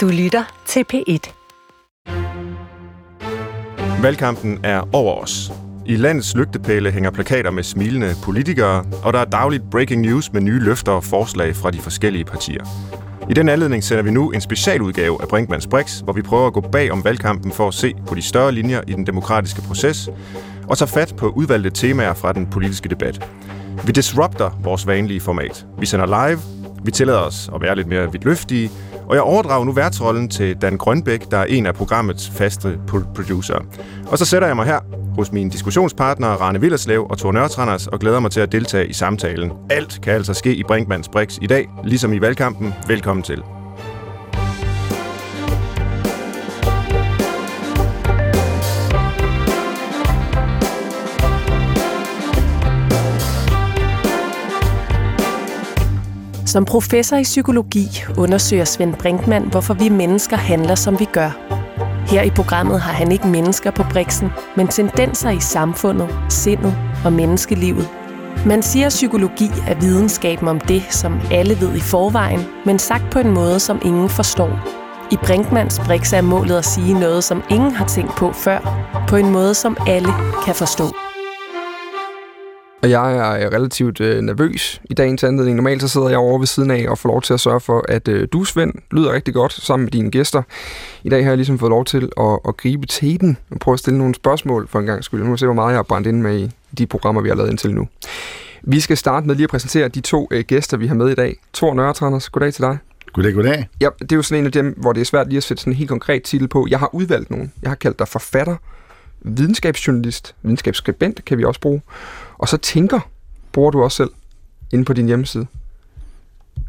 Du lytter til P1. Valgkampen er over os. I landets lygtepæle hænger plakater med smilende politikere, og der er dagligt breaking news med nye løfter og forslag fra de forskellige partier. I den anledning sender vi nu en specialudgave af Brinkmanns Brix, hvor vi prøver at gå bag om valgkampen for at se på de større linjer i den demokratiske proces, og tage fat på udvalgte temaer fra den politiske debat. Vi disrupter vores vanlige format. Vi sender live, vi tillader os at være lidt mere vidtløftige, og jeg overdrager nu værtsrollen til Dan Grønbæk, der er en af programmets faste producer. Og så sætter jeg mig her hos mine diskussionspartnere Rane Villerslev og Thor Nørtranders og glæder mig til at deltage i samtalen. Alt kan altså ske i Brinkmanns Brix i dag, ligesom i valgkampen. Velkommen til. Som professor i psykologi undersøger Svend Brinkmann, hvorfor vi mennesker handler, som vi gør. Her i programmet har han ikke mennesker på briksen, men tendenser i samfundet, sindet og menneskelivet. Man siger, at psykologi er videnskaben om det, som alle ved i forvejen, men sagt på en måde, som ingen forstår. I Brinkmans Brix er målet at sige noget, som ingen har tænkt på før, på en måde, som alle kan forstå. Og jeg er relativt øh, nervøs i dagens anledning. Normalt så sidder jeg over ved siden af og får lov til at sørge for, at øh, du, Svend, lyder rigtig godt sammen med dine gæster. I dag har jeg ligesom fået lov til at, at gribe teten og prøve at stille nogle spørgsmål for en gang skyld. Nu må se, hvor meget jeg har brændt ind med i de programmer, vi har lavet indtil nu. Vi skal starte med lige at præsentere de to øh, gæster, vi har med i dag. Thor Nørretranders, goddag til dig. Goddag, goddag. Ja, det er jo sådan en af dem, hvor det er svært lige at sætte sådan en helt konkret titel på. Jeg har udvalgt nogen. Jeg har kaldt dig forfatter, videnskabsjournalist, videnskabsskribent kan vi også bruge, og så tænker, bruger du også selv inde på din hjemmeside?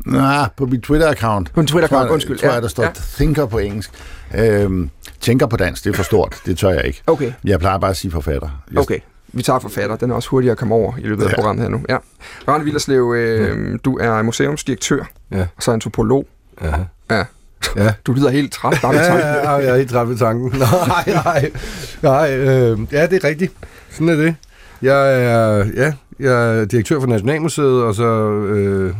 Nej, på mit Twitter-account. På en Twitter-account, undskyld. Tror jeg, der står ja. thinker på engelsk. Øhm, tænker på dansk, det er for stort. Det tør jeg ikke. Okay. Jeg plejer bare at sige forfatter. Jeg... Okay. Vi tager forfatter. Den er også hurtigere at komme over i løbet af ja. programmet her nu. Ja. Rane Villerslev, øh, du er museumsdirektør, ja. og så antropolog. Ja. Ja. Ja. Du lyder helt træt bare ja, ja, ja, jeg er helt træt ved tanken. Nej, nej, nej. Øh, ja, det er rigtigt. Sådan er det. Jeg er, ja, jeg er direktør for Nationalmuseet, og så øh,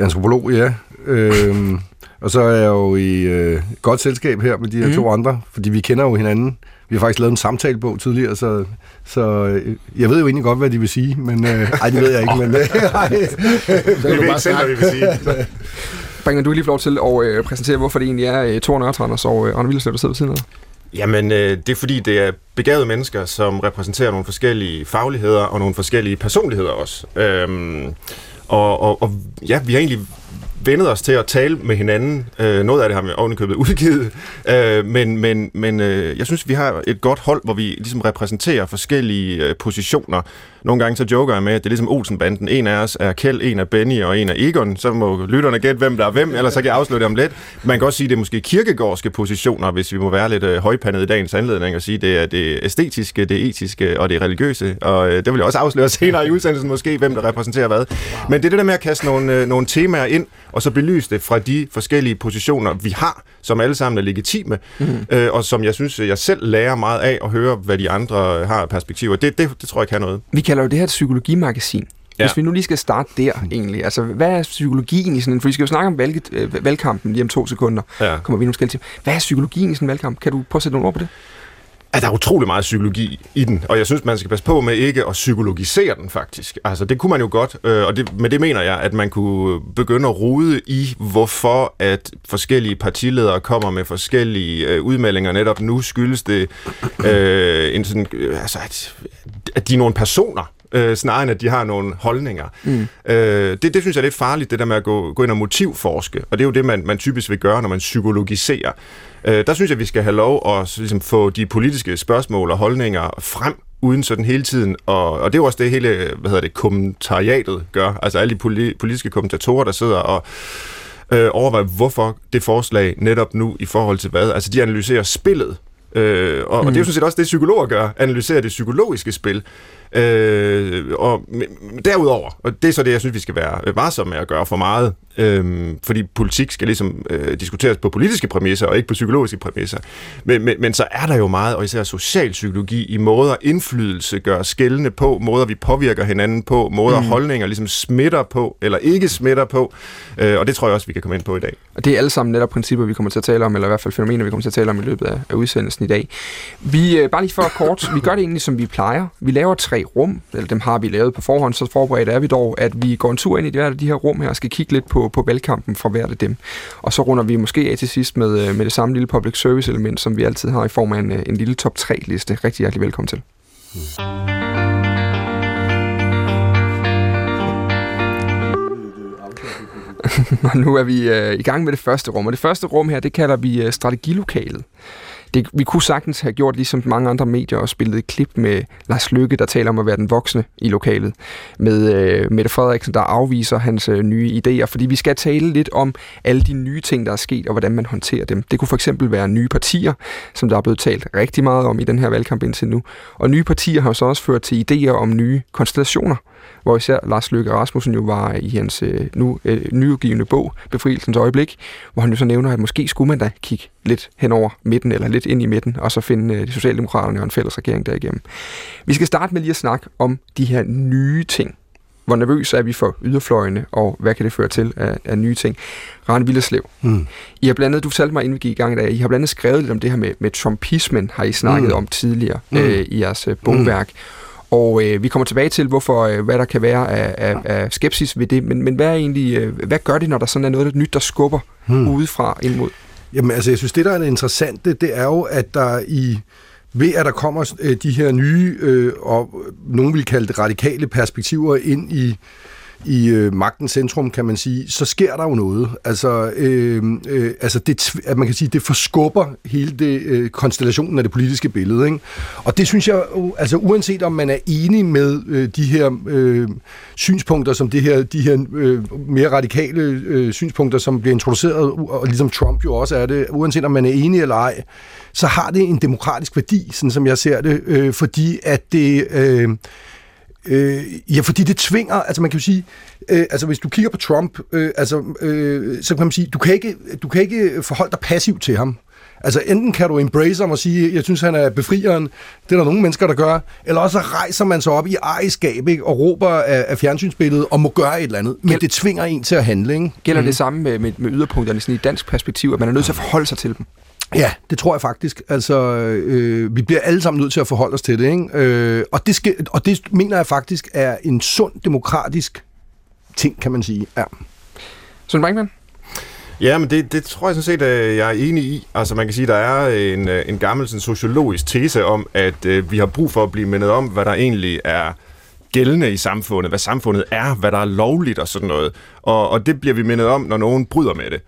antropolog, ja. Øh, og så er jeg jo i øh, godt selskab her med de her mm. to andre, fordi vi kender jo hinanden. Vi har faktisk lavet en samtalebog tidligere, så, så øh, jeg ved jo egentlig godt, hvad de vil sige, men øh, ej, det ved jeg ikke, men øh, ej, så kan du bare selv, hvad de vil sige. Bringer du lige lov til at øh, præsentere, hvorfor det egentlig er øh, Thor Nørretranders og øh, Arne Villerslev, der sidder ved siden af Jamen, øh, det er fordi, det er begavede mennesker, som repræsenterer nogle forskellige fagligheder og nogle forskellige personligheder også. Øhm, og, og, og ja, vi har egentlig vendet os til at tale med hinanden. Øh, noget af det har vi ovenikøbet udgivet. Øh, men men, men øh, jeg synes, vi har et godt hold, hvor vi ligesom repræsenterer forskellige øh, positioner. Nogle gange så joker jeg med, at det er ligesom Olsenbanden. En af os er Kjeld, en er Benny og en er Egon. Så må lytterne gætte, hvem der er hvem, ellers så kan jeg afsløre det om lidt. Man kan også sige, at det er måske kirkegårdske positioner, hvis vi må være lidt øh, højpandet i dagens anledning og sige, at det er det æstetiske, det etiske og det religiøse. Og øh, det vil jeg også afsløre senere i udsendelsen måske, hvem der repræsenterer hvad. Men det er det der med at kaste nogle, øh, nogle temaer ind, og så belyse det fra de forskellige positioner, vi har, som alle sammen er legitime, mm. øh, og som jeg synes, jeg selv lærer meget af at høre, hvad de andre har af perspektiver. Det, det, det tror jeg kan noget. Vi kalder jo det her et psykologimagasin. Ja. Hvis vi nu lige skal starte der egentlig, altså hvad er psykologien i sådan en, for vi skal jo snakke om valg, øh, valgkampen lige om to sekunder, ja. kommer vi nu skal til. Hvad er psykologien i sådan en valgkamp? Kan du prøve at sætte nogle ord på det? At der er utrolig meget psykologi i den, og jeg synes, man skal passe på med ikke at psykologisere den faktisk. Altså, det kunne man jo godt, øh, og det, med det mener jeg, at man kunne begynde at rode i, hvorfor at forskellige partiledere kommer med forskellige øh, udmeldinger. Netop nu skyldes det øh, en sådan, øh, altså, at, at de er nogle personer, øh, snarere end at de har nogle holdninger. Mm. Øh, det, det synes jeg er lidt farligt, det der med at gå, gå ind og motivforske, og det er jo det, man, man typisk vil gøre, når man psykologiserer. Øh, der synes jeg, vi skal have lov at ligesom, få de politiske spørgsmål og holdninger frem, uden sådan hele tiden, og, og det er jo også det hele, hvad hedder det, kommentariatet gør, altså alle de poli- politiske kommentatorer, der sidder og øh, overvejer, hvorfor det forslag netop nu i forhold til hvad, altså de analyserer spillet, øh, og, mm. og det er jo sådan set også det, psykologer gør, analyserer det psykologiske spil, Øh, og derudover, og det er så det, jeg synes, vi skal være varsomme med at gøre for meget, øh, fordi politik skal ligesom øh, diskuteres på politiske præmisser, og ikke på psykologiske præmisser. Men, men, men så er der jo meget, og især socialpsykologi, i måder indflydelse gør skældende på, måder vi påvirker hinanden på, måder mm. holdninger ligesom smitter på, eller ikke smitter på, øh, og det tror jeg også, vi kan komme ind på i dag. Og det er alle sammen netop principper, vi kommer til at tale om, eller i hvert fald fænomener, vi kommer til at tale om i løbet af, af udsendelsen i dag. Vi, øh, bare lige for kort, vi gør det egentlig, som vi plejer. Vi laver tre rum, eller dem har vi lavet på forhånd, så forberedt er vi dog, at vi går en tur ind i de, de her rum her, og skal kigge lidt på, på valgkampen fra hvert af dem. Og så runder vi måske af til sidst med, øh, med det samme lille public service element, som vi altid har i form af en, øh, en lille top 3 liste. Rigtig hjertelig velkommen til. og nu er vi øh, i gang med det første rum, og det første rum her, det kalder vi øh, strategilokalet. Det, vi kunne sagtens have gjort ligesom mange andre medier og spillet et klip med Lars Lykke, der taler om at være den voksne i lokalet, med øh, Mette Frederiksen, der afviser hans øh, nye idéer, fordi vi skal tale lidt om alle de nye ting, der er sket, og hvordan man håndterer dem. Det kunne for eksempel være nye partier, som der er blevet talt rigtig meget om i den her valgkamp indtil nu, og nye partier har så også ført til idéer om nye konstellationer hvor især Lars Løkke Rasmussen jo var i hans øh, nu øh, nyudgivende bog, Befrielsens Øjeblik, hvor han jo så nævner, at måske skulle man da kigge lidt hen over midten, eller lidt ind i midten, og så finde øh, de Socialdemokraterne og en fælles regering derigennem. Vi skal starte med lige at snakke om de her nye ting. Hvor nervøs er vi for yderfløjene, og hvad kan det føre til af, af nye ting? Rane Villerslev, mm. I har blandt andet, du fortalte mig, inden vi gik i gang i dag, I har blandt andet skrevet lidt om det her med, med trumpismen, har I snakket mm. om tidligere mm. øh, i jeres øh, bogværk. Mm. Og øh, vi kommer tilbage til, hvorfor, øh, hvad der kan være af, af, af skepsis ved det, men, men hvad, er egentlig, øh, hvad gør det, når der sådan er noget nyt, der skubber hmm. udefra ind mod? Jamen altså, jeg synes, det der er interessant, det, det er jo, at der i ved at der kommer øh, de her nye, øh, og nogen vil kalde det radikale perspektiver ind i i øh, magtens centrum, kan man sige, så sker der jo noget. Altså, øh, øh, altså det, at man kan sige, det forskubber hele det, øh, konstellationen af det politiske billede. Ikke? Og det synes jeg, altså uanset om man er enig med øh, de her øh, synspunkter, som det her, de her øh, mere radikale øh, synspunkter, som bliver introduceret, og ligesom Trump jo også er det, uanset om man er enig eller ej, så har det en demokratisk værdi, sådan som jeg ser det, øh, fordi at det... Øh, Øh, ja, fordi det tvinger, altså man kan jo sige, øh, altså hvis du kigger på Trump, øh, altså, øh, så kan man sige, du kan, ikke, du kan ikke forholde dig passivt til ham. Altså enten kan du embrace ham og sige, jeg synes, han er befrieren, det er der nogle mennesker, der gør, eller også rejser man sig op i ejerskab ikke, og råber af, af fjernsynsbilledet og må gøre et eller andet, men det tvinger en til at handle. Ikke? Gælder mm. det samme med, med, med yderpunkterne sådan i dansk perspektiv, at man er nødt til at forholde sig til dem? Ja, det tror jeg faktisk. Altså, øh, vi bliver alle sammen nødt til at forholde os til det, ikke? Øh, og, det skal, og det mener jeg faktisk er en sund demokratisk ting, kan man sige. Ja. Søren Brinkmann? Ja, men det, det tror jeg sådan set, at jeg er enig i. Altså man kan sige, der er en, en gammel sådan, sociologisk tese om, at øh, vi har brug for at blive mindet om, hvad der egentlig er gældende i samfundet, hvad samfundet er, hvad der er lovligt og sådan noget. Og, og det bliver vi mindet om, når nogen bryder med det.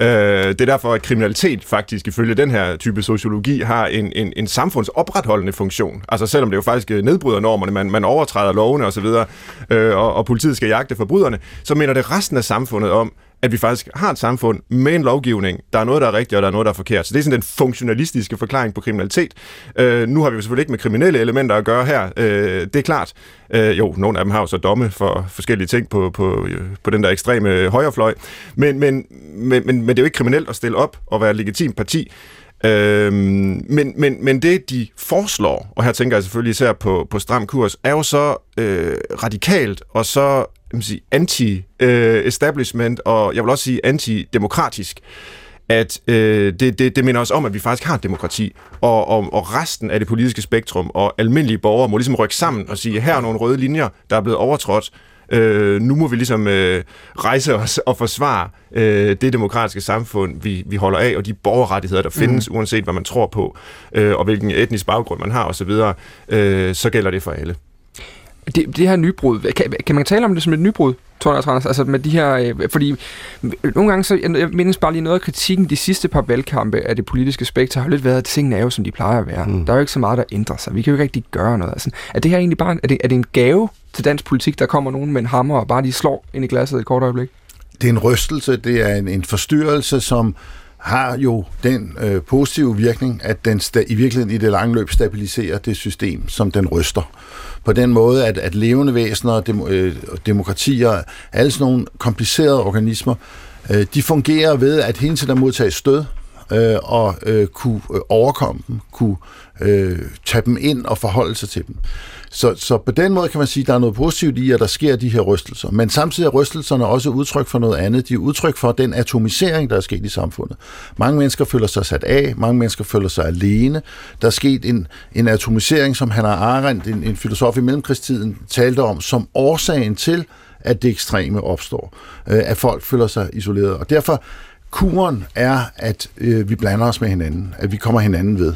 Øh, det er derfor, at kriminalitet faktisk ifølge den her type sociologi har en, en, en samfundsopretholdende funktion. Altså selvom det jo faktisk øh, nedbryder normerne, man, man overtræder lovene osv., og, øh, og, og politiet skal jagte forbryderne, så mener det resten af samfundet om, at vi faktisk har et samfund med en lovgivning. Der er noget, der er rigtigt, og der er noget, der er forkert. Så det er sådan den funktionalistiske forklaring på kriminalitet. Øh, nu har vi jo selvfølgelig ikke med kriminelle elementer at gøre her. Øh, det er klart. Øh, jo, nogle af dem har jo så domme for forskellige ting på, på, på den der ekstreme højrefløj. Men, men, men, men, men det er jo ikke kriminelt at stille op og være et legitimt parti. Øhm, men, men, men det, de foreslår, og her tænker jeg selvfølgelig især på, på stram kurs, er jo så øh, radikalt og så sige, anti-establishment, og jeg vil også sige anti-demokratisk at øh, det, det, det minder os om, at vi faktisk har demokrati, og, og, og resten af det politiske spektrum og almindelige borgere må ligesom rykke sammen og sige, her er nogle røde linjer, der er blevet overtrådt, øh, nu må vi ligesom øh, rejse os og forsvare øh, det demokratiske samfund, vi, vi holder af, og de borgerrettigheder, der findes, mm. uanset hvad man tror på, øh, og hvilken etnisk baggrund man har osv., øh, så gælder det for alle det, det her nybrud, kan, kan man tale om det som et nybrud, Thomas Randers? Altså med de her, øh, fordi nogle gange, så jeg mindes bare lige noget af kritikken, de sidste par valgkampe af det politiske spektrum har lidt været, at tingene er jo, som de plejer at være. Mm. Der er jo ikke så meget, der ændrer sig. Vi kan jo ikke rigtig gøre noget. Altså, er det her egentlig bare, er det, er det en gave til dansk politik, der kommer nogen med en hammer og bare de slår ind i glasset et kort øjeblik? Det er en rystelse, det er en, en forstyrrelse, som har jo den øh, positive virkning, at den sta- i virkeligheden i det lange løb stabiliserer det system, som den ryster. På den måde, at, at levende væsener, dem, øh, demokratier, alle sådan nogle komplicerede organismer, øh, de fungerer ved, at hele tiden modtage stød, øh, og øh, kunne øh, overkomme dem, kunne øh, tage dem ind og forholde sig til dem. Så, så på den måde kan man sige, at der er noget positivt i, at der sker de her rystelser. Men samtidig er rystelserne også udtryk for noget andet. De er udtryk for den atomisering, der er sket i samfundet. Mange mennesker føler sig sat af, mange mennesker føler sig alene. Der er sket en, en atomisering, som Hannah Arendt, en, en filosof i mellemkrigstiden, talte om som årsagen til, at det ekstreme opstår. Øh, at folk føler sig isoleret. Og derfor kuren er, at øh, vi blander os med hinanden, at vi kommer hinanden ved.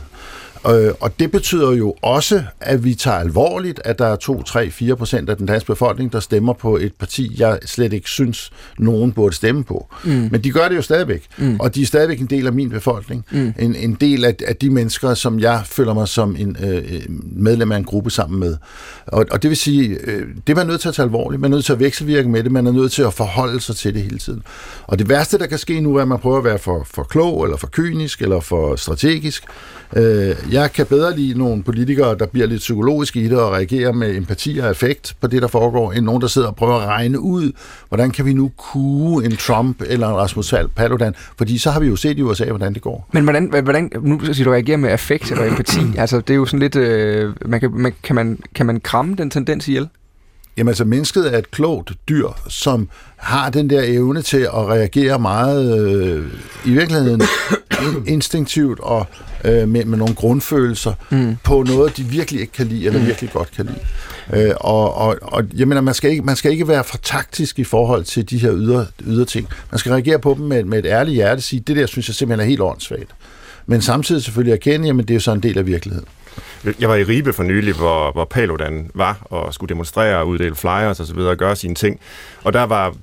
Øh, og det betyder jo også, at vi tager alvorligt, at der er 2, 3, 4 procent af den danske befolkning, der stemmer på et parti, jeg slet ikke synes, nogen burde stemme på. Mm. Men de gør det jo stadigvæk, mm. og de er stadigvæk en del af min befolkning. Mm. En, en del af, af de mennesker, som jeg føler mig som en øh, medlem af en gruppe sammen med. Og, og det vil sige, øh, det er man nødt til at tage alvorligt, man er nødt til at vekselvirke med det, man er nødt til at forholde sig til det hele tiden. Og det værste, der kan ske nu, er, at man prøver at være for, for klog, eller for kynisk, eller for strategisk. Øh, jeg kan bedre lide nogle politikere, der bliver lidt psykologiske i det og reagerer med empati og effekt på det, der foregår, end nogen, der sidder og prøver at regne ud, hvordan kan vi nu kue en Trump eller en Rasmus Paludan, fordi så har vi jo set i USA, hvordan det går. Men hvordan, hvordan nu siger du reagerer med affekt eller empati, altså det er jo sådan lidt, øh, man kan, man, kan, man, kan man kramme den tendens ihjel? Jamen altså, mennesket er et klogt dyr, som har den der evne til at reagere meget øh, i virkeligheden instinktivt og øh, med, med nogle grundfølelser mm. på noget, de virkelig ikke kan lide, eller mm. virkelig godt kan lide. Øh, og, og, og jeg mener, man skal, ikke, man skal ikke være for taktisk i forhold til de her ydre, ydre ting. Man skal reagere på dem med, med et ærligt hjerte og sige, det der synes jeg simpelthen er helt åndssvagt. Men samtidig selvfølgelig erkende, at det er jo så en del af virkeligheden. Jeg var i Ribe for nylig, hvor, hvor Paludan var og skulle demonstrere og uddele flyers og så videre og gøre sine ting. Og der var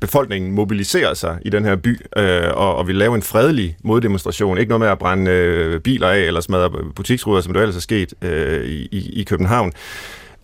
befolkningen mobiliseret sig i den her by øh, og, og ville lave en fredelig moddemonstration. Ikke noget med at brænde øh, biler af eller smadre butiksruder, som det ellers er sket øh, i, i København.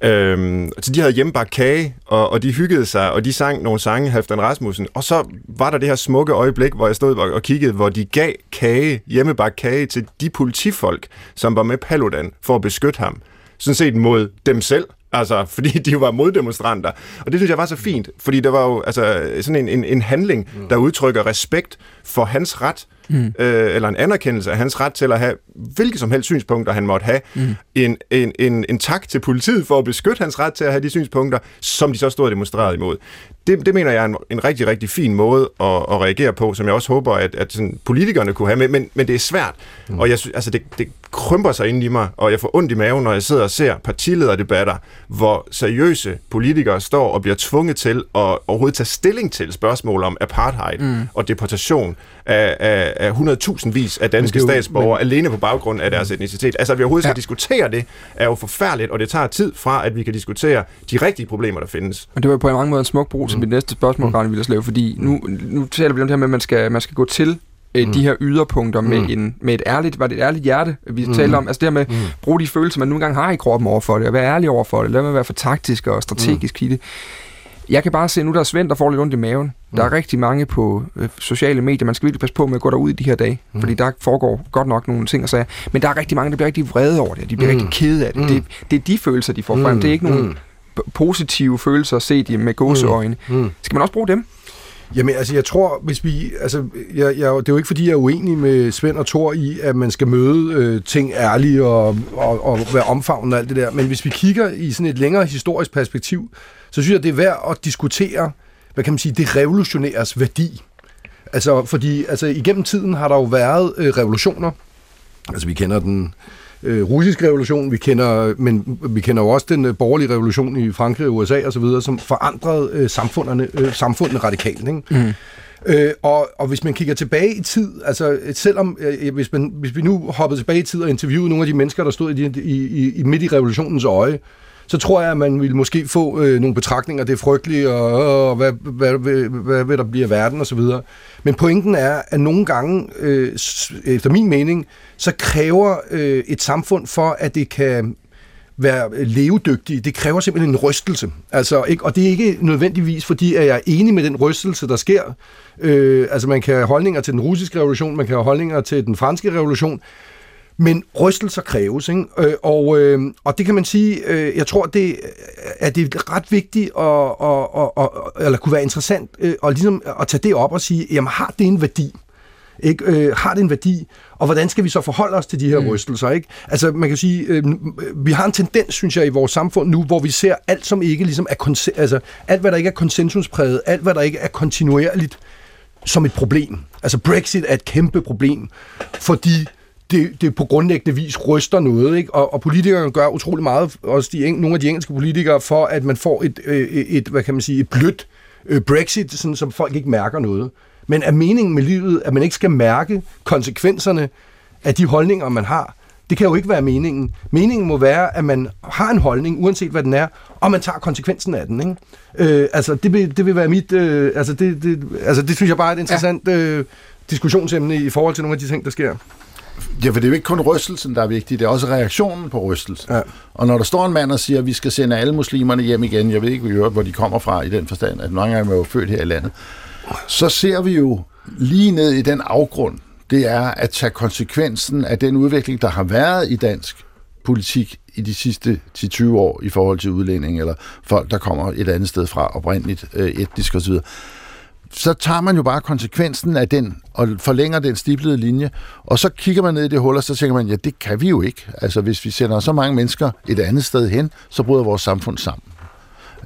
Øhm, så de havde hjemmebagt kage, og, og de hyggede sig, og de sang nogle sange, Halfdan Rasmussen. Og så var der det her smukke øjeblik, hvor jeg stod og kiggede, hvor de gav kage, hjemmebagt kage til de politifolk, som var med Paludan for at beskytte ham. Sådan set mod dem selv, Altså, fordi de var moddemonstranter. Og det synes jeg var så fint, fordi der var jo altså, sådan en, en, en handling, der udtrykker respekt for hans ret mm. øh, eller en anerkendelse af hans ret til at have hvilke som helst synspunkter, han måtte have. Mm. En, en, en, en tak til politiet for at beskytte hans ret til at have de synspunkter, som de så stod og demonstrerede imod. Det, det mener jeg er en, en rigtig, rigtig fin måde at, at reagere på, som jeg også håber, at, at sådan, politikerne kunne have med, men, men det er svært. Mm. Og jeg synes, altså det, det krymper sig ind i mig, og jeg får ondt i maven, når jeg sidder og ser partilederdebatter, hvor seriøse politikere står og bliver tvunget til at overhovedet tage stilling til spørgsmål om apartheid mm. og deportation af, af, af 100.000 vis af danske jo, statsborgere men... alene på baggrund af deres etnicitet. Altså, at vi overhovedet ja. skal diskutere det, er jo forfærdeligt, og det tager tid fra, at vi kan diskutere de rigtige problemer, der findes. Men det var på en mange måder en smuk brug til mit næste spørgsmål, mm. Rane Villerslev, fordi nu, nu taler vi om det her med, at man skal, man skal gå til øh, mm. de her yderpunkter med, mm. en, med et ærligt, var det et ærligt hjerte, vi mm. talte om, altså det her med, mm. bruge de følelser, man nogle gange har i kroppen over for det, og være ærlig over for det, lad mig være for taktisk og strategisk mm. i det. Jeg kan bare se, nu der er Svend, der får lidt ondt i maven. Mm. Der er mm. rigtig mange på øh, sociale medier. Man skal virkelig passe på med at gå derud i de her dage. Mm. Fordi der foregår godt nok nogle ting og sager. Men der er rigtig mange, der bliver rigtig vrede over det. De bliver mm. rigtig kede af det. Mm. det. Det er de følelser, de får frem. Mm. Det er ikke nogen mm. Positive følelser at se de med gåseøjne. Mm. Mm. Skal man også bruge dem? Jamen, altså, jeg tror, hvis vi... Altså, jeg, jeg, det er jo ikke, fordi jeg er uenig med Svend og Thor i, at man skal møde øh, ting ærligt og, og, og være omfavnende og alt det der. Men hvis vi kigger i sådan et længere historisk perspektiv, så synes jeg, det er værd at diskutere, hvad kan man sige, det revolutionæres værdi. Altså, fordi altså, igennem tiden har der jo været øh, revolutioner. Altså, vi kender den øh, russiske revolution, vi kender, men vi kender jo også den øh, borgerlige revolution i Frankrig og USA osv., som forandrede øh, samfundene, øh, samfundene radikalt. Ikke? Mm. Øh, og, og hvis man kigger tilbage i tid, altså selvom, øh, hvis, man, hvis vi nu hoppede tilbage i tid og interviewede nogle af de mennesker, der stod i, i, i, i midt i revolutionens øje, så tror jeg, at man vil måske få øh, nogle betragtninger, det er frygteligt, og, og hvad, hvad, hvad, hvad vil der bliver verden osv. Men pointen er, at nogle gange, øh, efter min mening, så kræver øh, et samfund for, at det kan være øh, levedygtige, det kræver simpelthen en rystelse. Altså, ikke, og det er ikke nødvendigvis, fordi at jeg er enig med den rystelse, der sker. Øh, altså, man kan have holdninger til den russiske revolution, man kan have holdninger til den franske revolution, men rystelser kræves, ikke? Øh, og, øh, og det kan man sige, øh, jeg tror, det, at det er ret vigtigt, at, at, at, at, eller kunne være interessant, øh, at, ligesom, at tage det op og sige, jamen har det en værdi? Ikke? Øh, har det en værdi? Og hvordan skal vi så forholde os til de her mm. rystelser? Ikke? Altså, man kan sige, øh, vi har en tendens, synes jeg, i vores samfund nu, hvor vi ser alt, som ikke ligesom er konsen- altså, alt, hvad der ikke er konsensuspræget, alt, hvad der ikke er kontinuerligt, som et problem. Altså, Brexit er et kæmpe problem, fordi det, det på grundlæggende vis ryster noget, ikke? Og, og politikerne gør utrolig meget, også de, nogle af de engelske politikere, for at man får et, et, et hvad kan man sige, et blødt øh, Brexit, sådan, som folk ikke mærker noget. Men er meningen med livet, at man ikke skal mærke konsekvenserne af de holdninger, man har? Det kan jo ikke være meningen. Meningen må være, at man har en holdning, uanset hvad den er, og man tager konsekvensen af den. Ikke? Øh, altså, det vil, det vil være mit... Øh, altså, det, det, altså, det synes jeg bare er et interessant ja. øh, diskussionsemne i forhold til nogle af de ting, der sker. Ja, for det er jo ikke kun rystelsen, der er vigtig, det er også reaktionen på rystelsen. Ja. Og når der står en mand og siger, at vi skal sende alle muslimerne hjem igen, jeg ved ikke, hvor de kommer fra i den forstand, at mange af dem er jo født her i landet, så ser vi jo lige ned i den afgrund, det er at tage konsekvensen af den udvikling, der har været i dansk politik i de sidste 10-20 år i forhold til udlænding, eller folk, der kommer et andet sted fra, oprindeligt, øh, etnisk osv., så tager man jo bare konsekvensen af den, og forlænger den stiplede linje, og så kigger man ned i det hul, og så tænker man, ja, det kan vi jo ikke. Altså, hvis vi sender så mange mennesker et andet sted hen, så bryder vores samfund sammen.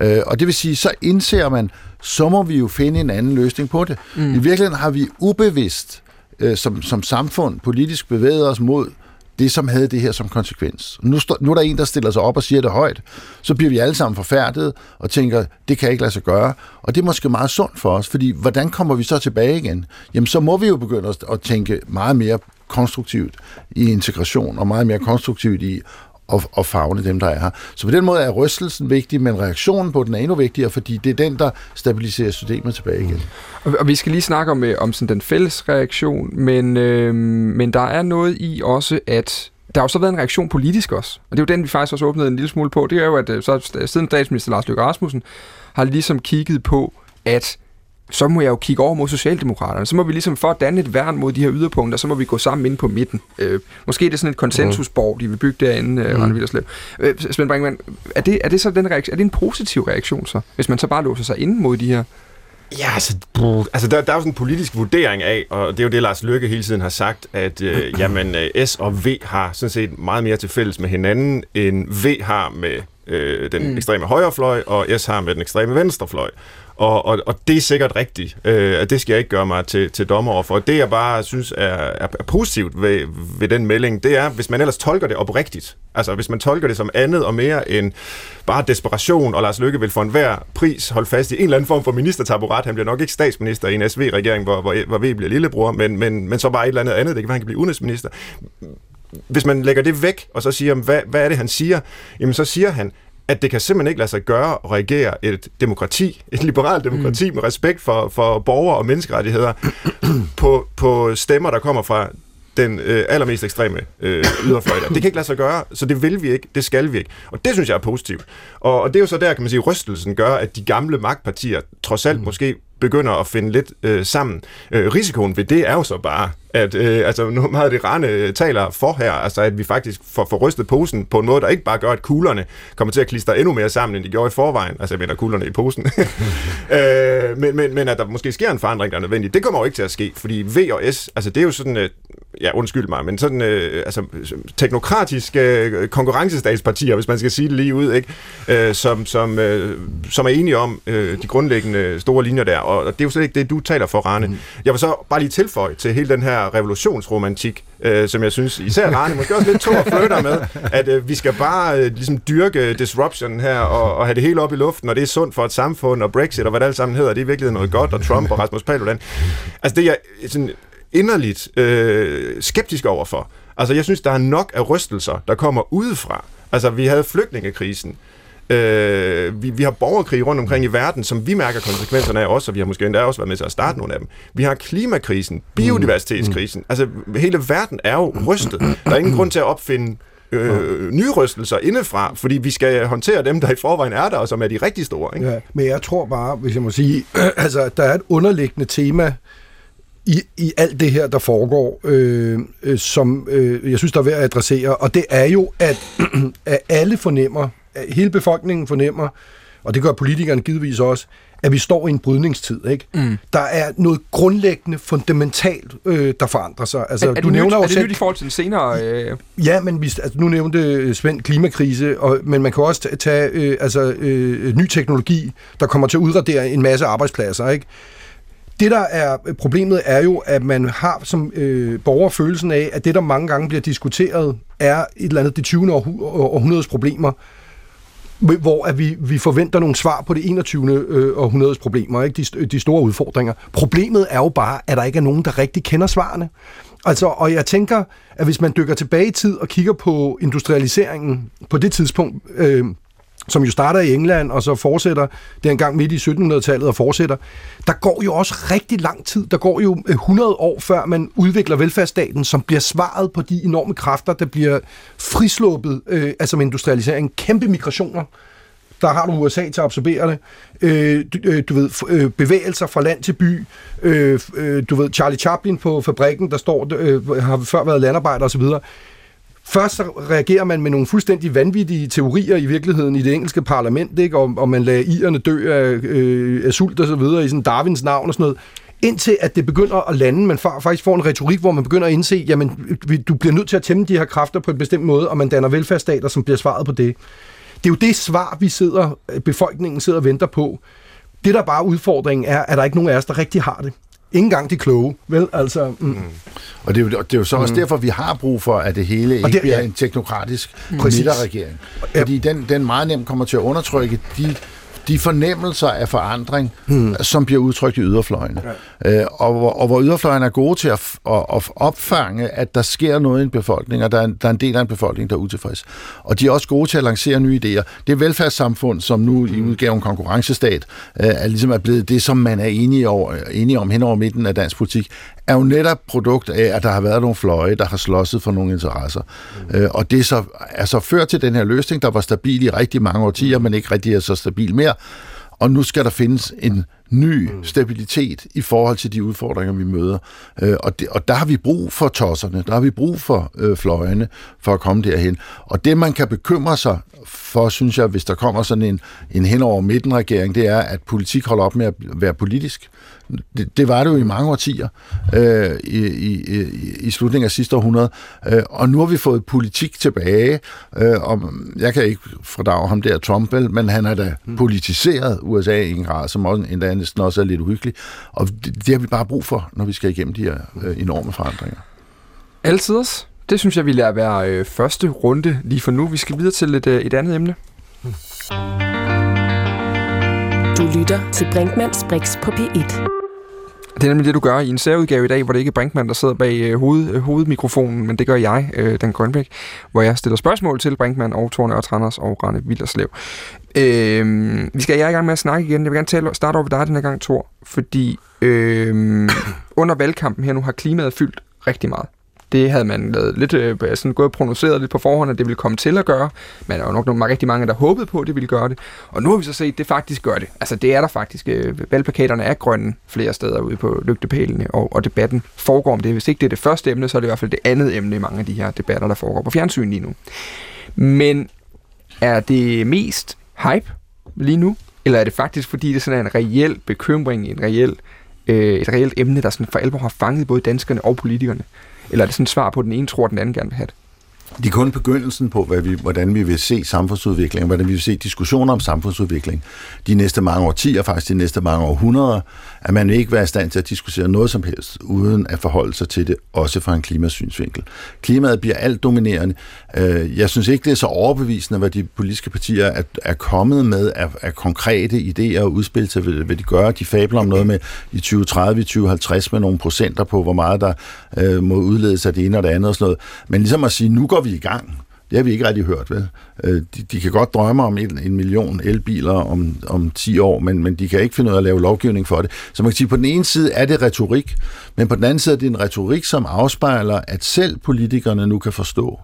Øh, og det vil sige, så indser man, så må vi jo finde en anden løsning på det. Mm. I virkeligheden har vi ubevidst øh, som, som samfund politisk bevæget os mod det, som havde det her som konsekvens. Nu, stå, nu er der en, der stiller sig op og siger det højt, så bliver vi alle sammen forfærdet og tænker, det kan ikke lade sig gøre. Og det er måske meget sundt for os, fordi hvordan kommer vi så tilbage igen? Jamen, så må vi jo begynde at, at tænke meget mere konstruktivt i integration, og meget mere konstruktivt i og, og fagne dem, der er her. Så på den måde er rystelsen vigtig, men reaktionen på den er endnu vigtigere, fordi det er den, der stabiliserer systemet tilbage igen. Og, og vi skal lige snakke om, øh, om sådan den fælles reaktion, men, øh, men der er noget i også, at der har jo så været en reaktion politisk også, og det er jo den, vi faktisk også åbnede en lille smule på, det er jo, at øh, så, siden statsminister Lars Løkke Rasmussen har ligesom kigget på, at så må jeg jo kigge over mod Socialdemokraterne. Så må vi ligesom for at danne et værn mod de her yderpunkter, så må vi gå sammen ind på midten. Øh, måske er det sådan et konsensusborg, de vil bygge derinde, øh, mm. Rane Villerslev. Øh, Svend Brinkmann, er det, er det så den reaktion, er det en positiv reaktion så, hvis man så bare låser sig ind mod de her Ja, altså, altså der, der er jo sådan en politisk vurdering af, og det er jo det, Lars Løkke hele tiden har sagt, at øh, jamen, øh, S og V har sådan set meget mere til fælles med hinanden, end V har med øh, den mm. ekstreme højrefløj, og S har med den ekstreme venstrefløj. Og, og, og det er sikkert rigtigt. Øh, det skal jeg ikke gøre mig til, til dommer over for. Det, jeg bare synes er, er, er positivt ved, ved den melding, det er, hvis man ellers tolker det oprigtigt. Altså, hvis man tolker det som andet og mere end bare desperation, og Lars Løkke vil for enhver pris holde fast i en eller anden form for ministertaburet. Han bliver nok ikke statsminister i en SV-regering, hvor, hvor, hvor V bliver lillebror, men, men, men så bare et eller andet andet. Det kan være, han kan blive udenrigsminister hvis man lægger det væk, og så siger, hvad, hvad er det, han siger? Jamen, så siger han, at det kan simpelthen ikke lade sig gøre at reagere et demokrati, et liberalt demokrati mm. med respekt for, for borgere og menneskerettigheder på, på stemmer, der kommer fra den øh, allermest ekstreme øh, yderfløj Det kan ikke lade sig gøre, så det vil vi ikke, det skal vi ikke. Og det synes jeg er positivt. Og, og det er jo så der, kan man sige, rystelsen gør, at de gamle magtpartier trods alt mm. måske begynder at finde lidt øh, sammen. Øh, risikoen ved det er jo så bare, at øh, altså, nu meget det Rane øh, taler for her, altså at vi faktisk får rystet posen på en måde, der ikke bare gør, at kuglerne kommer til at klistre endnu mere sammen, end de gjorde i forvejen. Altså jeg mener kuglerne i posen. øh, men, men, men at der måske sker en forandring, der er nødvendig, det kommer jo ikke til at ske, fordi V og S, altså det er jo sådan, øh, ja undskyld mig, men sådan øh, altså, teknokratiske øh, konkurrencestatspartier, hvis man skal sige det lige ud, ikke? Øh, som, som, øh, som er enige om øh, de grundlæggende store linjer der, og det er jo slet ikke det, du taler for, Rane. Mm. Jeg vil så bare lige tilføje til hele den her revolutionsromantik, øh, som jeg synes, især Rane, måske også lidt to og flytter med, at øh, vi skal bare øh, ligesom dyrke disruption her, og, og have det hele op i luften, og det er sundt for et samfund, og Brexit, og hvad det alt sammen hedder, det er virkelig noget godt, og Trump og Rasmus Paludan. Altså det jeg sådan inderligt øh, skeptisk overfor. Altså jeg synes, der er nok af rystelser, der kommer udefra. Altså vi havde flygtningekrisen, Øh, vi, vi har borgerkrig rundt omkring i verden, som vi mærker konsekvenserne af også, og vi har måske endda også været med til at starte nogle af dem. Vi har klimakrisen, biodiversitetskrisen. Altså, hele verden er jo rystet. Der er ingen grund til at opfinde øh, nye rystelser indefra, fordi vi skal håndtere dem, der i forvejen er der, og som er de rigtig store. Ikke? Ja, men jeg tror bare, hvis jeg må sige, altså, der er et underliggende tema i, i alt det her, der foregår, øh, øh, som øh, jeg synes, der er værd at adressere, og det er jo, at, at alle fornemmer, at hele befolkningen fornemmer, og det gør politikerne givetvis også, at vi står i en brydningstid. Ikke? Mm. Der er noget grundlæggende, fundamentalt, øh, der forandrer sig. Altså, er, er, du det, nævner nyt, er det nyt i forhold til den senere... Øh... Ja, men vi, altså, nu nævnte Svend klimakrise, og, men man kan også tage øh, altså, øh, ny teknologi, der kommer til at udradere en masse arbejdspladser. Ikke? Det, der er øh, problemet, er jo, at man har som øh, borger følelsen af, at det, der mange gange bliver diskuteret, er et eller andet det 20. århundredes problemer, hvor at vi, vi forventer nogle svar på det 21. Øh, århundredes problemer, ikke? De, de store udfordringer. Problemet er jo bare, at der ikke er nogen, der rigtig kender svarene. Altså, og jeg tænker, at hvis man dykker tilbage i tid og kigger på industrialiseringen på det tidspunkt, øh, som jo starter i England, og så fortsætter dengang midt i 1700-tallet og fortsætter. Der går jo også rigtig lang tid. Der går jo øh, 100 år, før man udvikler velfærdsstaten, som bliver svaret på de enorme kræfter, der bliver frisluppet, øh, altså med industrialisering. Kæmpe migrationer. Der har du USA til at absorbere det. Øh, du, øh, du ved, øh, bevægelser fra land til by. Øh, øh, du ved, Charlie Chaplin på fabrikken, der står, øh, har før været landarbejder osv., Først så reagerer man med nogle fuldstændig vanvittige teorier i virkeligheden i det engelske parlament, ikke? Og, og man lader irerne dø af, øh, af sult og så videre i sådan Darwins navn og sådan noget indtil at det begynder at lande, man faktisk får en retorik, hvor man begynder at indse, jamen, du bliver nødt til at tæmme de her kræfter på en bestemt måde, og man danner velfærdsstater, som bliver svaret på det. Det er jo det svar, vi sidder, befolkningen sidder og venter på. Det, der bare udfordringen er, at der ikke nogen af os, der rigtig har det. Ingen gang de kloge, vel? Altså, mm. Mm. Og det er, jo, det er jo så også mm. derfor, vi har brug for, at det hele ikke det, bliver ja. en teknokratisk mm. midterregering. Fordi ja. den, den meget nemt kommer til at undertrykke de de fornemmelser af forandring, hmm. som bliver udtrykt i yderfløjene. Ja. Øh, og, hvor, og hvor yderfløjene er gode til at, at, at opfange, at der sker noget i en befolkning, og der er, en, der er en del af en befolkning, der er utilfreds. Og de er også gode til at lancere nye idéer. Det velfærdssamfund, som nu i hmm. udgaven konkurrencestat, øh, er ligesom er blevet det, som man er enige, over, enige om hen over midten af dansk politik, er jo netop produkt af, at der har været nogle fløje, der har slåsset for nogle interesser. Mm. Øh, og det er så, er så ført til den her løsning, der var stabil i rigtig mange årtier, mm. men ikke rigtig er så stabil mere. Og nu skal der findes en ny mm. stabilitet i forhold til de udfordringer, vi møder. Øh, og, det, og der har vi brug for tosserne, der har vi brug for øh, fløjene for at komme derhen. Og det, man kan bekymre sig for, synes jeg, hvis der kommer sådan en, en henover midten regering, det er, at politik holder op med at være politisk. Det, det var det jo i mange årtier øh, i, i, i slutningen af sidste århundrede. Øh, og nu har vi fået politik tilbage. Øh, og jeg kan ikke fordrage ham der Trump, vel, men han har da politiseret USA i en grad, som også, endda næsten også er lidt uhyggelig. Og det, det har vi bare brug for, når vi skal igennem de her øh, enorme forandringer. Altid det synes jeg, vi lader være øh, første runde lige for nu. Vi skal videre til et, øh, et andet emne. Du lytter til Brinkmanns Brix på P1. Det er nemlig det, du gør i en særudgave i dag, hvor det ikke er Brinkmann, der sidder bag øh, hoved, øh, hovedmikrofonen, men det gør jeg, øh, Dan Grønbæk, hvor jeg stiller spørgsmål til Brinkmann og Torne og Tranders og Rane Villerslev. Øh, vi skal jeg i gang med at snakke igen. Jeg vil gerne tale, starte over ved dig den her gang, Tor, fordi øh, under valgkampen her nu har klimaet fyldt rigtig meget. Det havde man lavet lidt, øh, sådan gået og prognoseret lidt på forhånd, at det ville komme til at gøre. Men der var nok nogle, rigtig mange, der håbede på, at det ville gøre det. Og nu har vi så set, at det faktisk gør det. Altså det er der faktisk. Øh, valgplakaterne er grønne flere steder ude på lygtepælene, og, og debatten foregår om det. Hvis ikke det er det første emne, så er det i hvert fald det andet emne i mange af de her debatter, der foregår på fjernsyn lige nu. Men er det mest hype lige nu? Eller er det faktisk, fordi det sådan er en reel bekymring, en reel, øh, et reelt emne, der sådan for alvor har fanget både danskerne og politikerne? Eller er det sådan et svar på, at den ene tror, at den anden gerne vil have det? Det er kun begyndelsen på, hvad vi, hvordan vi vil se samfundsudvikling, hvordan vi vil se diskussioner om samfundsudvikling de næste mange årtier, faktisk de næste mange århundreder, at man ikke være i stand til at diskutere noget som helst, uden at forholde sig til det, også fra en klimasynsvinkel. Klimaet bliver alt dominerende. Øh, jeg synes ikke, det er så overbevisende, hvad de politiske partier er, er kommet med af, af konkrete idéer og udspil til, hvad de gør. De fabler om noget med i 2030, i 2050 med nogle procenter på, hvor meget der øh, må udledes af det ene og det andet og sådan noget. Men ligesom at sige, nu går vi i gang. Det har vi ikke rigtig hørt, vel? Øh, de, de kan godt drømme om en, en million elbiler om, om 10 år, men, men de kan ikke finde ud af at lave lovgivning for det. Så man kan sige, på den ene side er det retorik, men på den anden side er det en retorik, som afspejler, at selv politikerne nu kan forstå,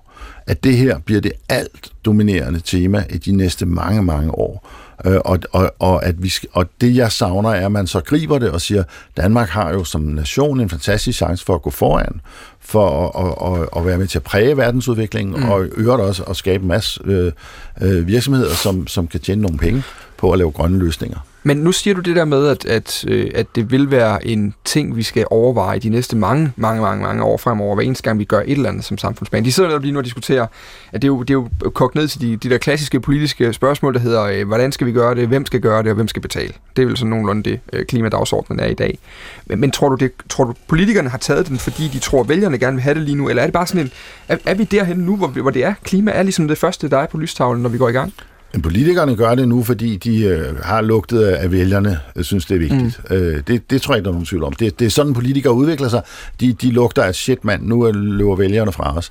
at det her bliver det alt dominerende tema i de næste mange, mange år. Øh, og, og, og, at vi, og det, jeg savner, er, at man så griber det og siger, Danmark har jo som nation en fantastisk chance for at gå foran, for at, at, at være med til at præge verdensudviklingen, mm. og øvrigt også at skabe en masse øh, øh, virksomheder, som, som kan tjene nogle penge på at lave grønne løsninger. Men nu siger du det der med, at, at, øh, at det vil være en ting, vi skal overveje de næste mange, mange, mange, mange år fremover, hver eneste gang vi gør et eller andet som samfundsbane. De sidder netop lige nu og diskuterer, at det er jo, det er jo kogt ned til de, de der klassiske politiske spørgsmål, der hedder, øh, hvordan skal vi gøre det, hvem skal gøre det, og hvem skal betale. Det er vel sådan nogenlunde det, øh, klimadagsordenen er i dag. Men, men tror, du det, tror du, politikerne har taget den, fordi de tror, at vælgerne gerne vil have det lige nu, eller er det bare sådan en, er, er vi derhen nu, hvor, hvor det er? Klima er ligesom det første, der er på lystavlen, når vi går i gang? Men politikerne gør det nu, fordi de øh, har lugtet af vælgerne, jeg synes, det er vigtigt. Mm. Øh, det, det tror jeg ikke, der er nogen tvivl om. Det, det er sådan, politikere udvikler sig. De, de lugter af shit, mand, nu løber vælgerne fra os.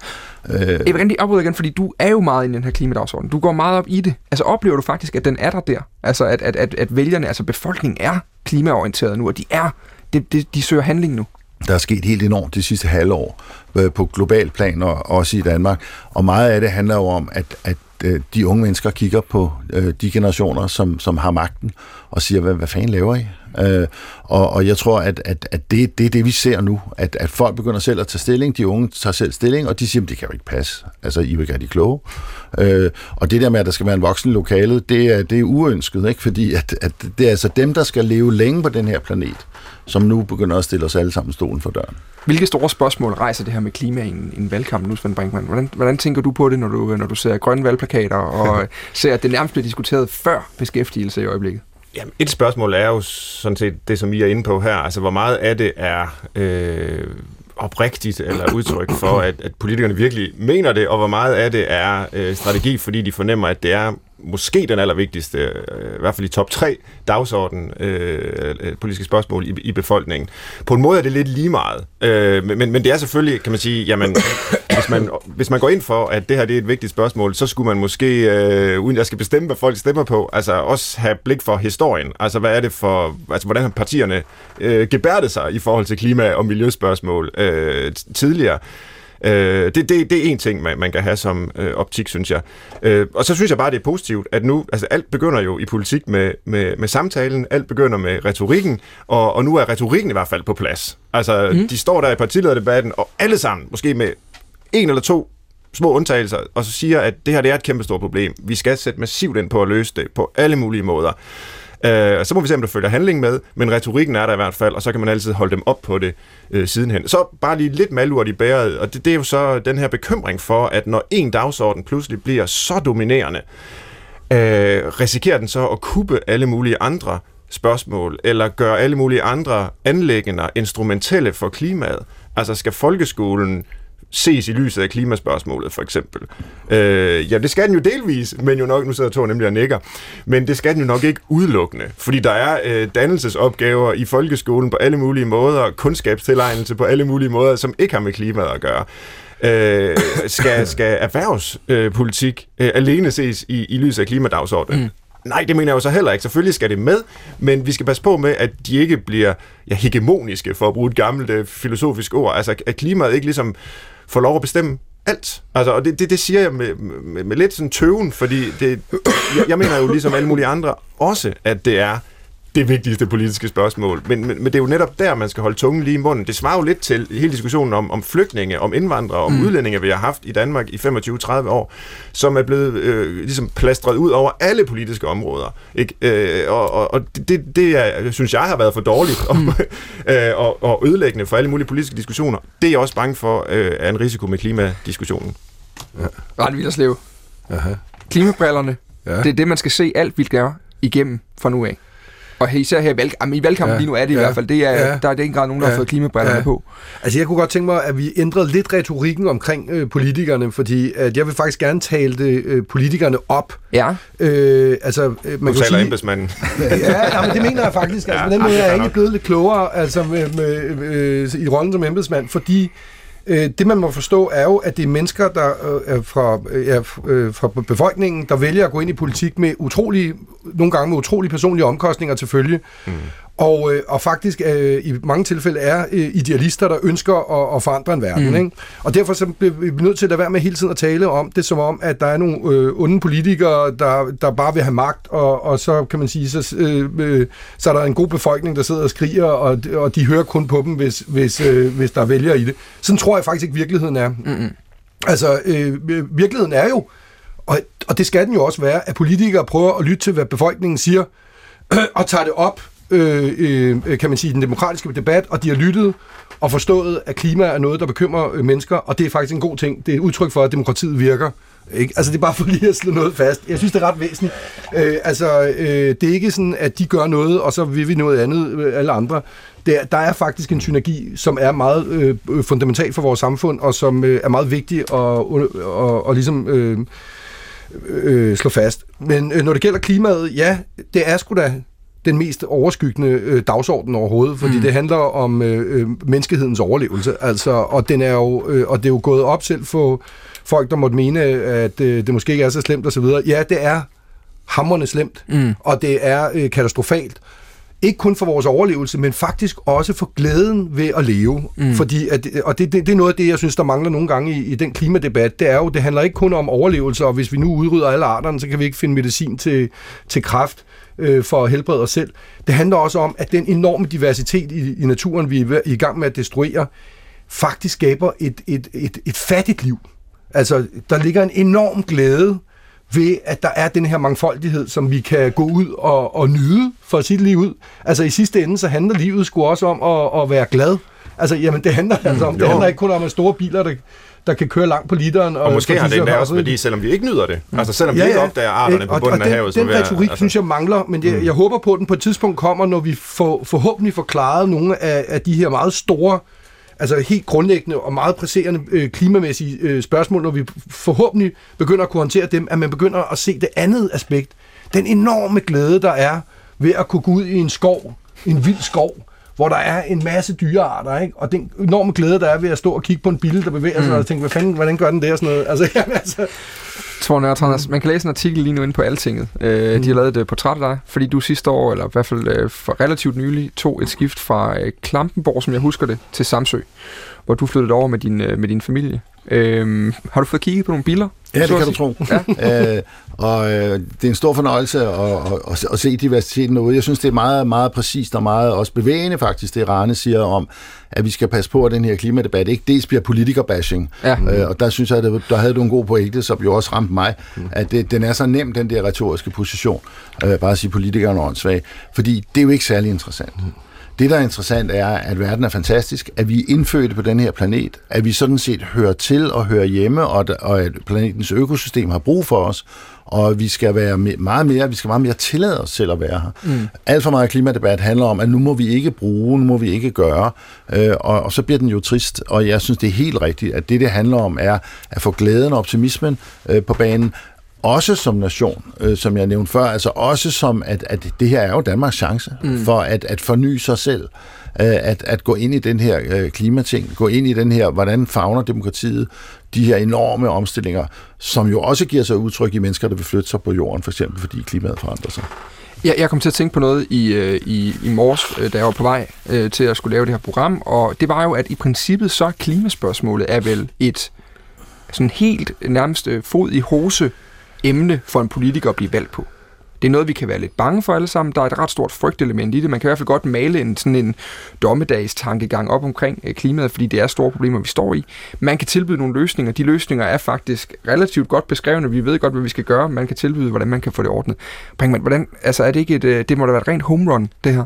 Øh. Jeg vil gerne lige afbryde igen, fordi du er jo meget i den her klimadagsorden. Du går meget op i det. Altså oplever du faktisk, at den er der der? Altså at, at, at, at vælgerne, altså befolkningen er klimaorienteret nu, og de er, de, de, de søger handling nu der er sket helt enormt de sidste halvår øh, på global plan og også i Danmark. Og meget af det handler jo om, at, at Øh, de unge mennesker kigger på øh, de generationer, som, som har magten, og siger, hvad, hvad fanden laver I? Øh, og, og jeg tror, at, at, at det, det er det, vi ser nu, at, at folk begynder selv at tage stilling, de unge tager selv stilling, og de siger, det kan jo ikke passe. Altså, I vil gøre de kloge. Øh, og det der med, at der skal være en voksen i lokalet, det er, det er uønsket, ikke? fordi at, at det er altså dem, der skal leve længe på den her planet, som nu begynder at stille os alle sammen stolen for døren. Hvilke store spørgsmål rejser det her med klima i en, en valgkamp nu, Svend Brinkmann? Hvordan, hvordan tænker du på det, når du, når du ser grønne valgplakater og ser, at det nærmest bliver diskuteret før beskæftigelse i øjeblikket? Jamen, et spørgsmål er jo sådan set det, som I er inde på her. Altså, hvor meget af det er øh, oprigtigt eller udtryk for, at, at politikerne virkelig mener det, og hvor meget af det er øh, strategi, fordi de fornemmer, at det er måske den allervigtigste, øh, i hvert fald i top 3 dagsorden, øh, øh, politiske spørgsmål i, i befolkningen. På en måde er det lidt lige meget, øh, men, men det er selvfølgelig, kan man sige, jamen, hvis man, hvis man går ind for, at det her det er et vigtigt spørgsmål, så skulle man måske, øh, uden jeg skal bestemme, hvad folk stemmer på, altså også have blik for historien. Altså, hvad er det for, altså, hvordan har partierne øh, gebærdet sig i forhold til klima- og miljøspørgsmål øh, tidligere? Øh, det, det, det er en ting, man, man kan have som øh, optik, synes jeg. Øh, og så synes jeg bare, det er positivt, at nu, altså alt begynder jo i politik med, med, med samtalen, alt begynder med retorikken, og, og nu er retorikken i hvert fald på plads. Altså, mm. de står der i partilederdebatten, og alle sammen, måske med en eller to små undtagelser, og så siger, at det her det er et kæmpe stort problem. Vi skal sætte massivt ind på at løse det på alle mulige måder. Øh, så må vi se, om der følger handling med, men retorikken er der i hvert fald, og så kan man altid holde dem op på det øh, sidenhen. Så bare lige lidt malurt i bæret, og det, det er jo så den her bekymring for, at når en dagsorden pludselig bliver så dominerende, øh, risikerer den så at kuppe alle mulige andre spørgsmål, eller gøre alle mulige andre anlæggende instrumentelle for klimaet. Altså skal folkeskolen ses i lyset af klimaspørgsmålet, for eksempel. Øh, ja, det skal den jo delvis, men jo nok, nu sidder Thor nemlig og nikker, men det skal den jo nok ikke udelukkende, fordi der er øh, dannelsesopgaver i folkeskolen på alle mulige måder, kundskabstilegnelse på alle mulige måder, som ikke har med klimaet at gøre. Øh, skal, skal erhvervspolitik øh, alene ses i, i lyset af klimadagsordenen? Mm. Nej, det mener jeg jo så heller ikke. Selvfølgelig skal det med, men vi skal passe på med, at de ikke bliver ja, hegemoniske, for at bruge et gammelt øh, filosofisk ord. Altså, at klimaet ikke ligesom får lov at bestemme alt. Altså, og det, det, det siger jeg med, med, med lidt sådan tøven, fordi det, jeg, jeg mener jo ligesom alle mulige andre også, at det er det vigtigste politiske spørgsmål. Men, men, men det er jo netop der, man skal holde tungen lige i munden. Det svarer jo lidt til hele diskussionen om, om flygtninge, om indvandrere, om mm. udlændinge, vi har haft i Danmark i 25-30 år, som er blevet øh, ligesom plastret ud over alle politiske områder. Ikke? Øh, og og, og det, det er, synes jeg har været for dårligt og, mm. øh, og, og ødelæggende for alle mulige politiske diskussioner. Det er jeg også bange for øh, er en risiko med klimadiskussionen. Ja. Rand Villerslev. Klimabrillerne. Ja. Det er det, man skal se alt, vi gør igennem fra nu af. Og især her i, valg, jamen, i valgkampen ja, lige nu er det ja, i hvert fald, det er, ja, der er det ikke grad nogen, der ja, har fået klimabrillerne ja. på. Altså jeg kunne godt tænke mig, at vi ændrede lidt retorikken omkring øh, politikerne, fordi at jeg vil faktisk gerne tale det, øh, politikerne op. Ja. Øh, altså, øh, man du taler sige, embedsmanden. ja, ja, men det mener jeg faktisk. Altså, ja, på den måde er jeg ikke blevet lidt klogere altså, med, med, øh, i rollen som embedsmand, fordi Øh, det man må forstå er jo, at det er mennesker, der øh, er fra, øh, ja, øh, fra befolkningen, der vælger at gå ind i politik med utrolige, nogle gange med utrolige personlige omkostninger til følge. Mm og, øh, og faktisk øh, i mange tilfælde er øh, idealister, der ønsker at, at forandre en verden. Mm. Ikke? Og derfor så bliver vi nødt til at være med hele tiden at tale om det, som om, at der er nogle øh, onde politikere, der, der bare vil have magt, og, og så kan man sige, så, øh, øh, så er der en god befolkning, der sidder og skriger, og, og de hører kun på dem, hvis, hvis, øh, hvis der vælger i det. Sådan tror jeg faktisk ikke, virkeligheden er. Mm. Altså, øh, virkeligheden er jo, og, og det skal den jo også være, at politikere prøver at lytte til, hvad befolkningen siger, og tager det op øh, øh, kan man sige, den demokratiske debat, og de har lyttet og forstået, at klima er noget, der bekymrer øh, mennesker, og det er faktisk en god ting. Det er et udtryk for, at demokratiet virker. Ikke? Altså det er bare for lige at slå noget fast. Jeg synes, det er ret væsentligt. Øh, altså, øh, det er ikke sådan, at de gør noget, og så vil vi noget andet, øh, alle andre. Der, der er faktisk en synergi, som er meget øh, fundamental for vores samfund, og som øh, er meget vigtig at og, og, og ligesom øh, øh, slå fast. Men øh, når det gælder klimaet, ja, det er sgu da den mest overskyggende øh, dagsorden overhovedet, fordi mm. det handler om øh, øh, menneskehedens overlevelse. Altså, og, den er jo, øh, og det er jo gået op selv for folk, der måtte mene, at øh, det måske ikke er så slemt osv. Ja, det er hammerne slemt, mm. og det er øh, katastrofalt. Ikke kun for vores overlevelse, men faktisk også for glæden ved at leve. Mm. Fordi at, og det, det, det er noget af det, jeg synes, der mangler nogle gange i, i den klimadebat. Det er jo, det handler ikke kun om overlevelse, og hvis vi nu udrydder alle arterne, så kan vi ikke finde medicin til, til kræft øh, for at helbrede os selv. Det handler også om, at den enorme diversitet i, i naturen, vi er i gang med at destruere, faktisk skaber et, et, et, et fattigt liv. Altså, der ligger en enorm glæde ved, at der er den her mangfoldighed, som vi kan gå ud og, og nyde, for det lige ud. Altså, i sidste ende, så handler livet sgu også om at, at være glad. Altså, jamen, det handler, altså om, det handler ikke kun om, at store biler, der, der kan køre langt på literen. Og, og måske har det endda også værdi, selvom vi ikke nyder det. Mm. Altså selvom ja, vi ikke opdager arterne på bunden og, og af havet. Den, den retorik, altså. synes jeg, mangler, men jeg, mm. jeg håber på, at den på et tidspunkt kommer, når vi får, forhåbentlig får klaret nogle af, af de her meget store altså helt grundlæggende og meget presserende øh, klimamæssige øh, spørgsmål, når vi forhåbentlig begynder at kunne håndtere dem, at man begynder at se det andet aspekt. Den enorme glæde, der er ved at kunne gå ud i en skov, en vild skov, hvor der er en masse dyrearter, ikke? og den enorme glæde, der er ved at stå og kigge på en bille, der bevæger sig, mm. og tænke, hvad fanden, hvordan gør den det, og sådan noget. Altså, jamen, altså, Tror Nørtranders, man kan læse en artikel lige nu inde på Altinget. Øh, mm. De har lavet et portræt af dig, fordi du sidste år, eller i hvert fald øh, for relativt nylig, tog et skift fra øh, Klampenborg, som jeg husker det, til Samsø, hvor du flyttede over med din, øh, med din familie. Øh, har du fået kigget på nogle biler? Ja, det kan du tro. Ja. øh, og øh, det er en stor fornøjelse at, at, at, at se diversiteten derude. Jeg synes, det er meget, meget præcist og meget også bevægende faktisk, det Rane siger om, at vi skal passe på, at den her klimadebat ikke dels bliver politikerbashing. Ja. Øh, og der synes jeg, at der havde du en god pointe, som jo også ramte mig, mm. at det, den er så nem, den der retoriske position. Øh, bare at sige, at politikerne er åndssvage. Fordi det er jo ikke særlig interessant. Mm. Det, der er interessant, er, at verden er fantastisk, at vi er indfødte på den her planet, at vi sådan set hører til og hører hjemme, og, og at planetens økosystem har brug for os, og vi skal være meget mere, vi skal meget mere tillade os selv at være her. Mm. Alt for meget klimadebat handler om, at nu må vi ikke bruge, nu må vi ikke gøre, øh, og, og så bliver den jo trist, og jeg synes, det er helt rigtigt, at det, det handler om, er at få glæden og optimismen øh, på banen, også som nation, øh, som jeg nævnte før, altså også som, at, at det her er jo Danmarks chance mm. for at, at forny sig selv, øh, at, at gå ind i den her øh, klimating, gå ind i den her, hvordan fagner demokratiet de her enorme omstillinger, som jo også giver sig udtryk i mennesker, der vil flytte sig på jorden, for eksempel fordi klimaet forandrer sig. Ja, jeg kom til at tænke på noget i, øh, i, i morges, øh, da jeg var på vej øh, til at skulle lave det her program, og det var jo, at i princippet så klimaspørgsmålet er vel et sådan helt nærmest fod i hose emne for en politiker at blive valgt på. Det er noget, vi kan være lidt bange for alle sammen. Der er et ret stort frygtelement i det. Man kan i hvert fald godt male en sådan en dommedagstankegang op omkring øh, klimaet, fordi det er store problemer, vi står i. Man kan tilbyde nogle løsninger. De løsninger er faktisk relativt godt beskrevne. Vi ved godt, hvad vi skal gøre. Man kan tilbyde, hvordan man kan få det ordnet. Brinkmann, hvordan, altså er det ikke et, øh, det må da være et rent home run, det her?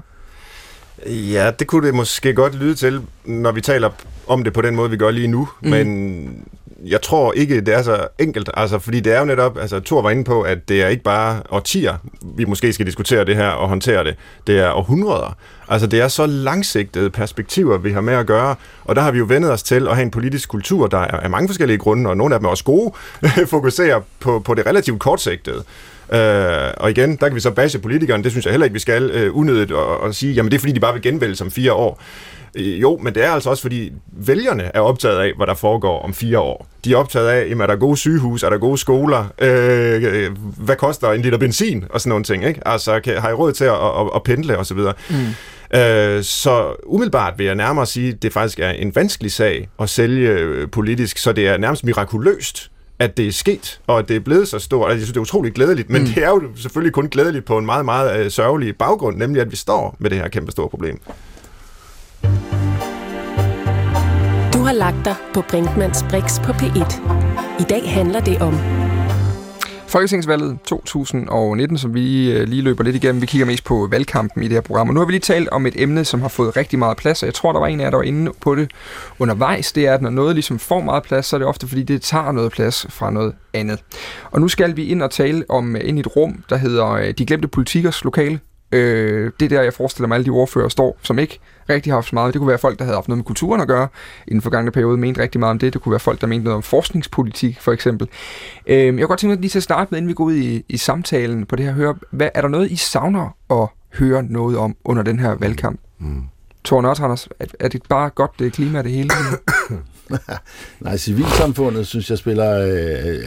Ja, det kunne det måske godt lyde til, når vi taler om det på den måde, vi gør lige nu. Mm. Men jeg tror ikke, det er så enkelt, altså, fordi det er jo netop, altså Thor var inde på, at det er ikke bare årtier, vi måske skal diskutere det her og håndtere det, det er århundreder. Altså det er så langsigtede perspektiver, vi har med at gøre, og der har vi jo vendet os til at have en politisk kultur, der er af mange forskellige grunde, og nogle af dem er også gode, fokuserer på, på det relativt kortsigtede. Øh, og igen, der kan vi så bashe politikerne, det synes jeg heller ikke, vi skal øh, unødigt og, og sige, jamen det er fordi, de bare vil genvælge som fire år. Øh, jo, men det er altså også fordi vælgerne er optaget af, hvad der foregår om fire år. De er optaget af, jamen, er der gode sygehus, er der gode skoler, øh, hvad koster en liter benzin og sådan nogle ting. Ikke? Altså, kan, har I råd til at, at, at pendle og så videre. Mm. Øh, så umiddelbart vil jeg nærmere sige, at det faktisk er en vanskelig sag at sælge øh, politisk, så det er nærmest mirakuløst, at det er sket, og at det er blevet så stort. Altså, jeg synes, det er utroligt glædeligt, men mm. det er jo selvfølgelig kun glædeligt på en meget, meget øh, sørgelig baggrund, nemlig at vi står med det her kæmpe store problem. Du har lagt dig på Brinkmanns Brix på P1. I dag handler det om Folketingsvalget 2019, som vi øh, lige løber lidt igennem. Vi kigger mest på valgkampen i det her program. Og nu har vi lige talt om et emne, som har fået rigtig meget plads, og jeg tror, der var en af jer, der var inde på det undervejs. Det er, at når noget ligesom får meget plads, så er det ofte, fordi det tager noget plads fra noget andet. Og nu skal vi ind og tale om øh, ind i et rum, der hedder øh, De Glemte Politikers Lokale. Øh, det er der, jeg forestiller mig, alle de ordfører står, som ikke rigtig har haft så meget. Det kunne være folk, der havde haft noget med kulturen at gøre i den forgangne periode, mente rigtig meget om det. Det kunne være folk, der mente noget om forskningspolitik, for eksempel. Øh, jeg kunne godt tænke mig lige til at starte med, inden vi går ud i, i samtalen på det her, høre, hvad, er der noget, I savner at høre noget om under den her valgkamp? Mm. Thor Nørtranders, er, er det bare godt det klima det hele? Nej, civilsamfundet, synes jeg, spiller... Øh, øh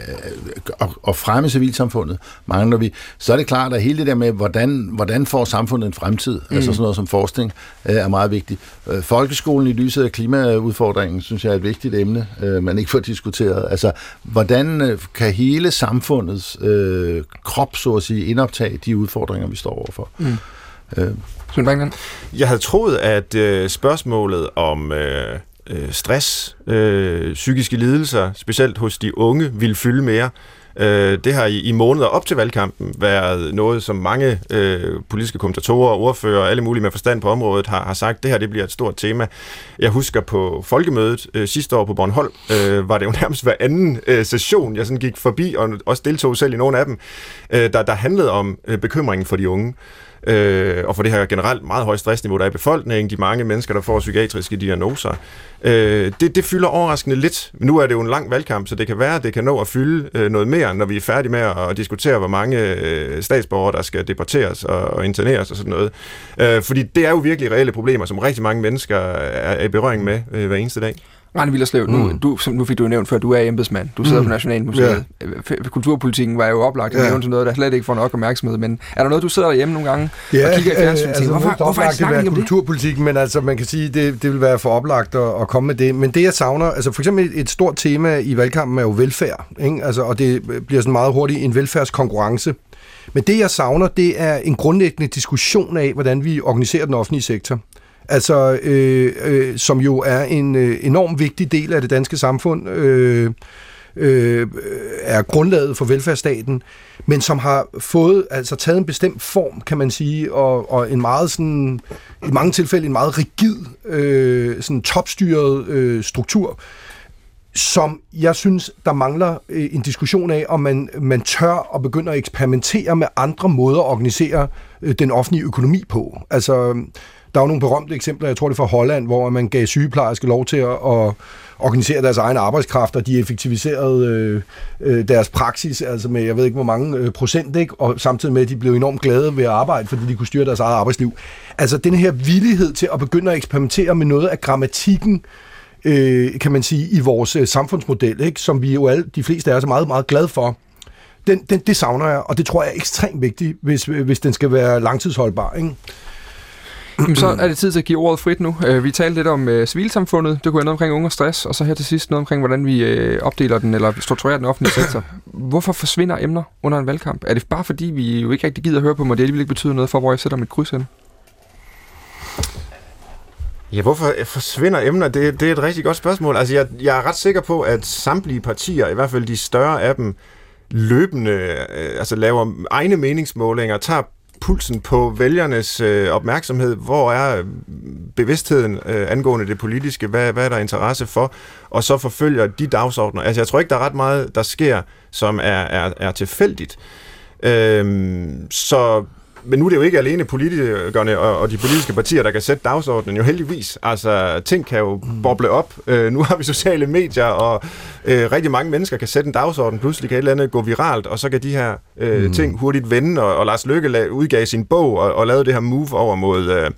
og, og fremme civilsamfundet mangler vi. Så er det klart, at hele det der med, hvordan, hvordan får samfundet en fremtid, mm. altså sådan noget som forskning, øh, er meget vigtigt. Øh, folkeskolen i lyset af klimaudfordringen, synes jeg er et vigtigt emne, øh, man ikke får diskuteret. Altså, hvordan øh, kan hele samfundets øh, krop, så at sige, indoptage de udfordringer, vi står overfor? Mm. Øh. Jeg havde troet, at øh, spørgsmålet om... Øh øh, stress, øh, psykiske lidelser, specielt hos de unge, vil fylde mere. Øh, det har i, i måneder op til valgkampen været noget, som mange øh, politiske kommentatorer, ordfører og alle mulige med forstand på området har, har sagt, det her det bliver et stort tema. Jeg husker på folkemødet øh, sidste år på Bornholm, øh, var det jo nærmest hver anden øh, session, jeg sådan gik forbi, og også deltog selv i nogle af dem, øh, der, der handlede om øh, bekymringen for de unge øh, og for det her generelt meget høje stressniveau, der er i befolkningen, de mange mennesker, der får psykiatriske diagnoser. Øh, det, det fylder overraskende lidt. Nu er det jo en lang valgkamp, så det kan være, at det kan nå at fylde øh, noget mere, når vi er færdige med at diskutere, hvor mange øh, statsborgere, der skal deporteres og, og interneres og sådan noget. Øh, fordi det er jo virkelig reelle problemer, som rigtig mange mennesker er, er i berøring med øh, hver eneste dag. Rane Villerslev, mm. nu, du, som nu fik du nævnt før, du er embedsmand. Du sidder mm. på Nationalmuseet. Ja. Kulturpolitikken var jo oplagt at ja. nævne til noget, der slet ikke får nok opmærksomhed. Men er der noget, du sidder derhjemme nogle gange ja, og kigger i fjernsynet øh, altså, hvorfor, hvorfor er det om kulturpolitikken, men altså man kan sige, det, det vil være for oplagt at, at komme med det. Men det jeg savner, altså for eksempel et, et stort tema i valgkampen er jo velfærd. Ikke? Altså, og det bliver sådan meget hurtigt en velfærdskonkurrence. Men det jeg savner, det er en grundlæggende diskussion af, hvordan vi organiserer den offentlige sektor altså øh, øh, som jo er en øh, enorm vigtig del af det danske samfund, øh, øh, er grundlaget for velfærdsstaten, men som har fået, altså taget en bestemt form, kan man sige, og, og en meget sådan, i mange tilfælde en meget rigid, øh, sådan topstyret øh, struktur, som jeg synes, der mangler øh, en diskussion af, om man, man tør at begynde at eksperimentere med andre måder at organisere øh, den offentlige økonomi på. Altså, der er jo nogle berømte eksempler, jeg tror det er fra Holland, hvor man gav sygeplejersker lov til at, at organisere deres egen arbejdskraft, og de effektiviserede øh, øh, deres praksis, altså med jeg ved ikke hvor mange øh, procent, ikke? og samtidig med, at de blev enormt glade ved at arbejde, fordi de kunne styre deres eget arbejdsliv. Altså den her villighed til at begynde at eksperimentere med noget af grammatikken, øh, kan man sige, i vores øh, samfundsmodel, ikke? som vi jo alle, de fleste af os er meget, meget glade for, den, den, det savner jeg, og det tror jeg er ekstremt vigtigt, hvis, hvis den skal være langtidsholdbar. Ikke? Jamen, så er det tid til at give ordet frit nu. Øh, vi talte lidt om øh, civilsamfundet. Det kunne være noget omkring unge og stress, og så her til sidst noget omkring, hvordan vi øh, opdeler den, eller strukturerer den offentlige sektor. Hvorfor forsvinder emner under en valgkamp? Er det bare fordi, vi jo ikke rigtig gider at høre på mig, det ikke betyder noget for, hvor jeg sætter mit kryds hen? Ja, hvorfor forsvinder emner? Det, det er et rigtig godt spørgsmål. Altså, jeg, jeg er ret sikker på, at samtlige partier, i hvert fald de større af dem, løbende øh, altså laver egne meningsmålinger, tager pulsen på vælgernes øh, opmærksomhed. Hvor er øh, bevidstheden øh, angående det politiske? Hvad, hvad er der interesse for? Og så forfølger de dagsordner. Altså, jeg tror ikke, der er ret meget, der sker, som er, er, er tilfældigt. Øhm, så men nu er det jo ikke alene politikerne og, og de politiske partier, der kan sætte dagsordenen, jo heldigvis. Altså, ting kan jo mm. boble op. Øh, nu har vi sociale medier, og øh, rigtig mange mennesker kan sætte en dagsorden. Pludselig kan et eller andet gå viralt, og så kan de her øh, mm. ting hurtigt vende, og, og Lars Løkke udgav sin bog og, og lavede det her move over mod... Øh,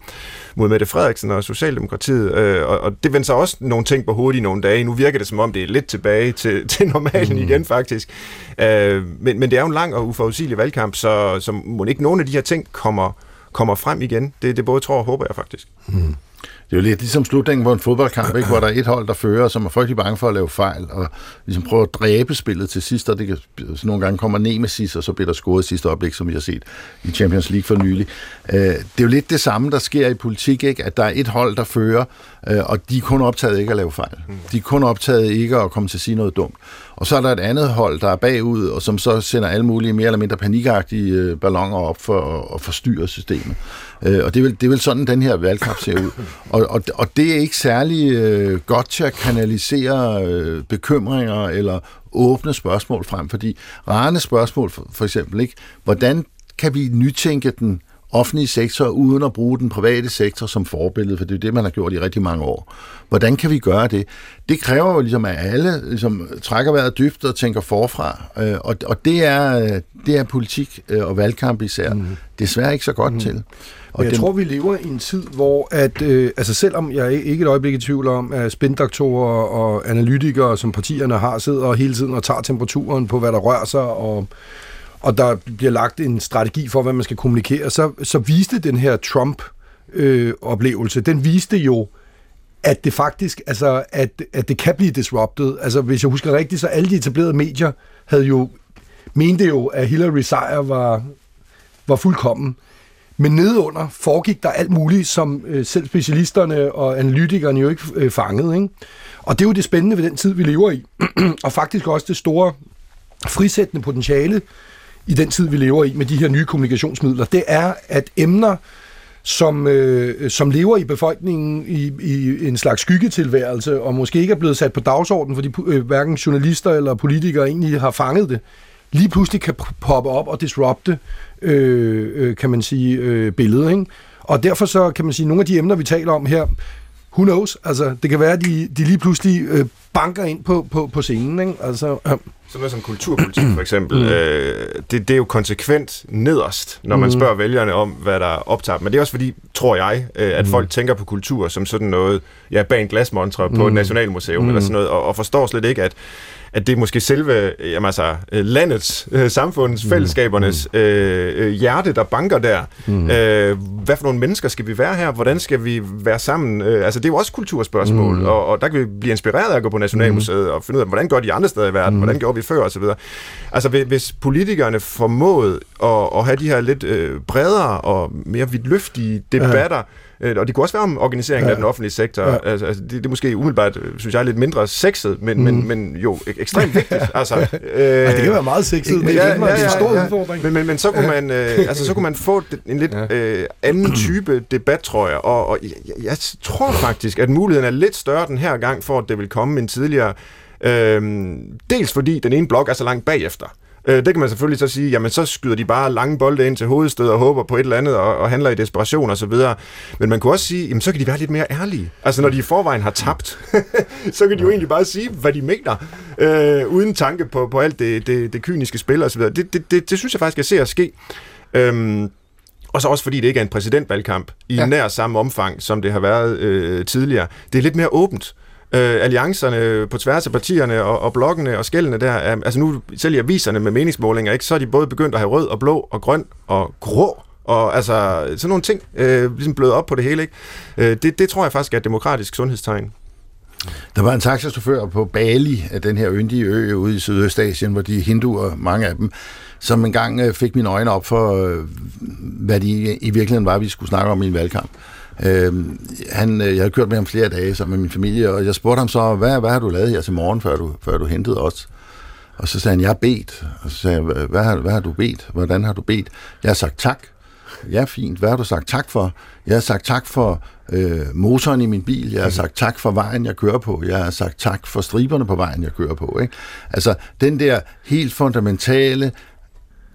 mod Mette Frederiksen og Socialdemokratiet, øh, og, og det vender sig også nogle ting på hovedet i nogle dage. Nu virker det som om, det er lidt tilbage til, til normalen mm. igen, faktisk. Øh, men, men det er jo en lang og uforudsigelig valgkamp, så, så må ikke nogen af de her ting kommer kommer frem igen. Det, det både tror og håber jeg faktisk. Mm. Det er jo lidt ligesom slutningen på en fodboldkamp, ikke? hvor der er et hold, der fører, som er frygtelig bange for at lave fejl, og ligesom prøver at dræbe spillet til sidst, og det kan, så nogle gange kommer nemesis, og så bliver der scoret sidste øjeblik, som vi har set i Champions League for nylig. Øh, det er jo lidt det samme, der sker i politik, ikke? at der er et hold, der fører, øh, og de er kun optaget ikke at lave fejl. De er kun optaget ikke at komme til at sige noget dumt. Og så er der et andet hold, der er bagud, og som så sender alle mulige mere eller mindre panikagtige øh, ballonger op for at forstyrre systemet. Øh, og det er, vel, det er vel sådan, den her valgkamp ser ud. Og, og, og det er ikke særlig øh, godt til at kanalisere øh, bekymringer eller åbne spørgsmål frem, fordi rarende spørgsmål for, for eksempel, ikke? hvordan kan vi nytænke den offentlige sektor, uden at bruge den private sektor som forbillede, for det er det, man har gjort i rigtig mange år. Hvordan kan vi gøre det? Det kræver jo ligesom, at alle ligesom, trækker vejret dybt og tænker forfra, øh, og, og det, er, det er politik øh, og valgkamp især mm. desværre ikke så godt mm. til. Og jeg den... tror, vi lever i en tid, hvor at, øh, altså selvom jeg ikke et øjeblik i tvivl om, at spindoktorer og analytikere, som partierne har, sidder hele tiden og tager temperaturen på, hvad der rører sig, og og der bliver lagt en strategi for, hvad man skal kommunikere, så, så viste den her Trump-oplevelse, øh, den viste jo, at det faktisk, altså, at, at det kan blive disrupted. Altså, hvis jeg husker rigtigt, så alle de etablerede medier havde jo, mente jo, at Hillary sejr var, var fuldkommen. Men nedunder foregik der alt muligt, som øh, selv specialisterne og analytikerne jo ikke øh, fangede. Ikke? Og det er jo det spændende ved den tid, vi lever i. og faktisk også det store frisættende potentiale, i den tid, vi lever i med de her nye kommunikationsmidler, det er, at emner, som, øh, som lever i befolkningen i, i en slags skyggetilværelse, og måske ikke er blevet sat på dagsordenen, fordi øh, hverken journalister eller politikere egentlig har fanget det, lige pludselig kan poppe op og disrupte, øh, øh, kan man sige, øh, billedet. Ikke? Og derfor så kan man sige, nogle af de emner, vi taler om her, who knows? Altså, det kan være, at de, de lige pludselig øh, banker ind på, på, på scenen. Ikke? Altså, øh. Sådan noget som kulturpolitik for eksempel, mm. øh, det, det er jo konsekvent nederst, når man mm. spørger vælgerne om, hvad der optager Men det er også fordi, tror jeg, øh, at mm. folk tænker på kultur som sådan noget, ja, bag en glasmontre på mm. et nationalmuseum mm. eller sådan noget, og, og forstår slet ikke, at at det er måske selve jamen altså, øh, landets, øh, samfundets, mm. fællesskabernes mm. øh, hjerte, der banker der. Mm. Øh, hvad for nogle mennesker skal vi være her? Hvordan skal vi være sammen? Øh, altså, det er jo også kulturspørgsmål, mm. og, og der kan vi blive inspireret af at gå på Nationalmuseet mm. og finde ud af, hvordan gør de andre steder i verden? Mm. Hvordan gjorde vi før? Og så videre. Altså, hvis politikerne formået at, at have de her lidt øh, bredere og mere vidtløftige debatter, ja Øh, og det kunne også være om organiseringen ja. af den offentlige sektor. Ja. Altså, altså det, det er måske umiddelbart, øh, synes jeg, lidt mindre sexet, men, mm. men, men jo ekstremt vigtigt. Altså, øh, ja, det kan være meget sexet, men ja, det er en stor ja, udfordring. Men, men, men så, kunne man, øh, altså, så kunne man få en lidt ja. øh, anden type debat, tror jeg. Og, og jeg, jeg tror faktisk, at muligheden er lidt større den her gang, for at det vil komme en tidligere Øh, dels fordi den ene blok er så langt bagefter. Øh, det kan man selvfølgelig så sige, jamen så skyder de bare lange bolde ind til hovedstød og håber på et eller andet og, og handler i desperation og så videre. Men man kunne også sige, jamen så kan de være lidt mere ærlige. Altså når de i forvejen har tabt, så kan de jo egentlig bare sige, hvad de mener, øh, uden tanke på, på alt det, det, det kyniske spil og så videre. Det, det, det, det synes jeg faktisk, jeg ser at ske. Øhm, og så også fordi det ikke er en præsidentvalgkamp i ja. nær samme omfang, som det har været øh, tidligere. Det er lidt mere åbent øh, alliancerne på tværs af partierne og, og blokkene og skældene der, er, altså nu selv i aviserne med meningsmålinger, ikke, så er de både begyndt at have rød og blå og grøn og grå og altså sådan nogle ting, øh, ligesom blødt op på det hele. Ikke? Øh, det, det tror jeg faktisk er et demokratisk sundhedstegn. Der var en taxachauffør på Bali, af den her yndige ø ude i Sydøstasien, hvor de hinduer, mange af dem, som engang øh, fik mine øjne op for, øh, hvad de i virkeligheden var, vi skulle snakke om i en valgkamp. Øh, han, jeg havde kørt med ham flere dage sammen med min familie, og jeg spurgte ham så, hvad, hvad har du lavet her til morgen, før du, før du hentede os? Og så sagde han, jeg har bedt. Og så sagde jeg, hvad har, hvad har du bedt? Hvordan har du bedt? Jeg har sagt tak. Ja, fint. Hvad har du sagt tak for? Jeg har sagt tak for øh, motoren i min bil. Jeg har mhm. sagt tak for vejen, jeg kører på. Jeg har sagt tak for striberne på vejen, jeg kører på. Ikke? Altså, den der helt fundamentale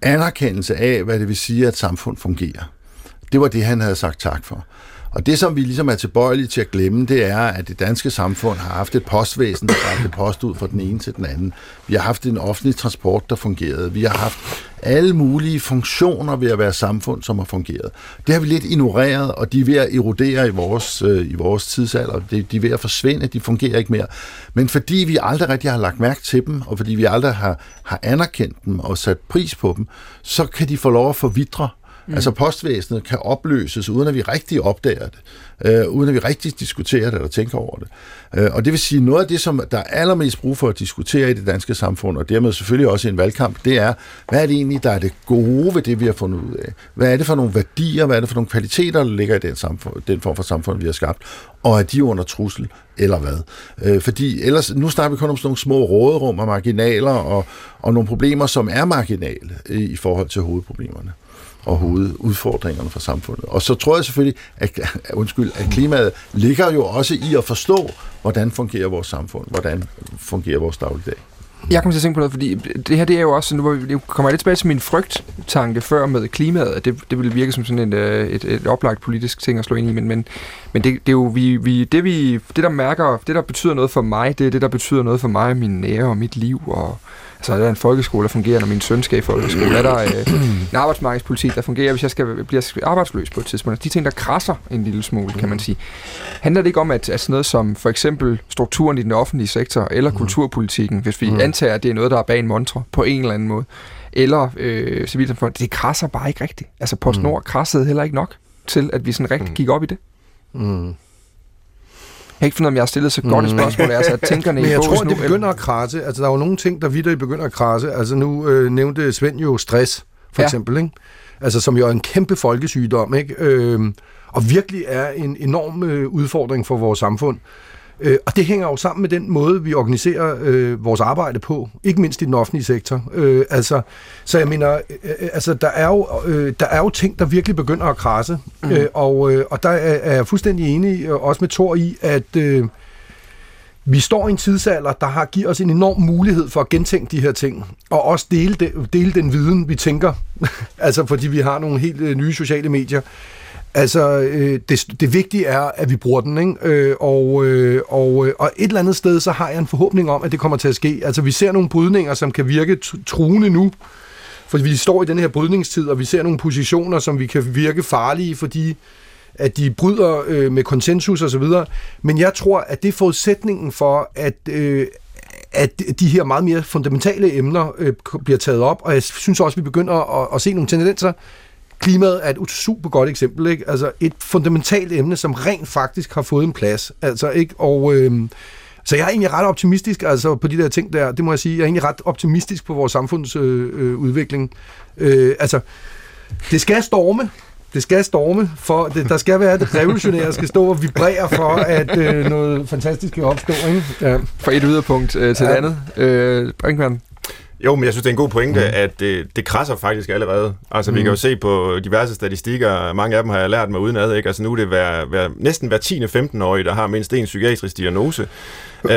anerkendelse af, hvad det vil sige, at samfund fungerer. Det var det, han havde sagt tak for. Og det, som vi ligesom er tilbøjelige til at glemme, det er, at det danske samfund har haft et postvæsen, der har det post ud fra den ene til den anden. Vi har haft en offentlig transport, der fungerede. Vi har haft alle mulige funktioner ved at være samfund, som har fungeret. Det har vi lidt ignoreret, og de er ved at erodere i vores, øh, i vores tidsalder. De, de er ved at forsvinde, de fungerer ikke mere. Men fordi vi aldrig rigtig har lagt mærke til dem, og fordi vi aldrig har, har anerkendt dem og sat pris på dem, så kan de få lov at forvidre Mm. Altså postvæsenet kan opløses, uden at vi rigtig opdager det, øh, uden at vi rigtig diskuterer det eller tænker over det. Øh, og det vil sige, noget af det, som der er allermest brug for at diskutere i det danske samfund, og dermed selvfølgelig også i en valgkamp, det er, hvad er det egentlig, der er det gode ved det, vi har fundet ud af? Hvad er det for nogle værdier, hvad er det for nogle kvaliteter, der ligger i den, samfund, den form for samfund, vi har skabt? Og er de under trussel, eller hvad? Øh, fordi ellers, nu snakker vi kun om sådan nogle små råderum og marginaler, og, og nogle problemer, som er marginale i, i forhold til hovedproblemerne og hovedudfordringerne for samfundet. Og så tror jeg selvfølgelig, at, undskyld, at klimaet ligger jo også i at forstå, hvordan fungerer vores samfund, hvordan fungerer vores dagligdag. Jeg kommer til at tænke på noget, fordi det her det er jo også, nu kommer jeg lidt tilbage til min frygttanke før med klimaet, at det, det ville virke som sådan en, øh, et, et oplagt politisk ting at slå ind i, men, men, men det, det er jo, vi, vi, det, vi, det der mærker, det der betyder noget for mig, det er det, der betyder noget for mig, min nære og mit liv, og Altså, er der en folkeskole, der fungerer, når min søn skal i folkeskole? Er der øh, en arbejdsmarkedspolitik, der fungerer, hvis jeg skal blive arbejdsløs på et tidspunkt? De ting, der krasser en lille smule, kan man sige. Handler det ikke om, at, at sådan noget som for eksempel strukturen i den offentlige sektor, eller mm. kulturpolitikken, hvis vi mm. antager, at det er noget, der er bag en montre på en eller anden måde, eller øh, civilsamfund, det krasser bare ikke rigtigt. Altså, PostNord mm. krassede heller ikke nok til, at vi sådan rigtig gik op i det. Mm har ikke fundet, om jeg har stillet så godt et mm. spørgsmål. Altså, at tænkerne Men jeg i tror, det begynder at krasse. Altså, der er jo nogle ting, der videre begynder at krasse. Altså, nu øh, nævnte Svend jo stress, for ja. eksempel, ikke? Altså, som jo er en kæmpe folkesygdom, ikke? Øh, og virkelig er en enorm øh, udfordring for vores samfund. Øh, og det hænger jo sammen med den måde, vi organiserer øh, vores arbejde på, ikke mindst i den offentlige sektor. Øh, altså, så jeg mener, øh, øh, altså, der, er jo, øh, der er jo ting, der virkelig begynder at krasse, mm. øh, og, øh, og der er, er jeg fuldstændig enig, øh, også med Thor i, at øh, vi står i en tidsalder, der har givet os en enorm mulighed for at gentænke de her ting, og også dele, de, dele den viden, vi tænker, altså fordi vi har nogle helt øh, nye sociale medier. Altså, øh, det, det vigtige er, at vi bruger den, ikke? Øh, og, øh, og, øh, og et eller andet sted, så har jeg en forhåbning om, at det kommer til at ske. Altså, vi ser nogle brydninger, som kan virke truende nu, for vi står i den her brydningstid, og vi ser nogle positioner, som vi kan virke farlige, fordi at de bryder øh, med konsensus osv. Men jeg tror, at det er forudsætningen for, at, øh, at de her meget mere fundamentale emner øh, bliver taget op, og jeg synes også, at vi begynder at, at se nogle tendenser Klimaet er et super godt eksempel, ikke? Altså et fundamentalt emne, som rent faktisk har fået en plads. Altså, ikke? Og, øh, så jeg er egentlig ret optimistisk altså på de der ting der. Det må jeg sige. Jeg er egentlig ret optimistisk på vores samfundsudvikling. Øh, øh, altså, det skal storme. Det skal storme, for det, der skal være det revolutionære, skal stå og vibrere for, at øh, noget fantastisk kan opstå. Ikke? Ja. Fra et yderpunkt øh, til ja. et andet. Øh, Brinkmann, jo, men jeg synes, det er en god pointe, mm. at det, det krasser faktisk allerede. Altså, mm. vi kan jo se på diverse statistikker, mange af dem har jeg lært mig udenad, ikke? Altså, nu er det hver, hver, næsten hver 10. 15-årige, der har mindst en psykiatrisk diagnose. uh,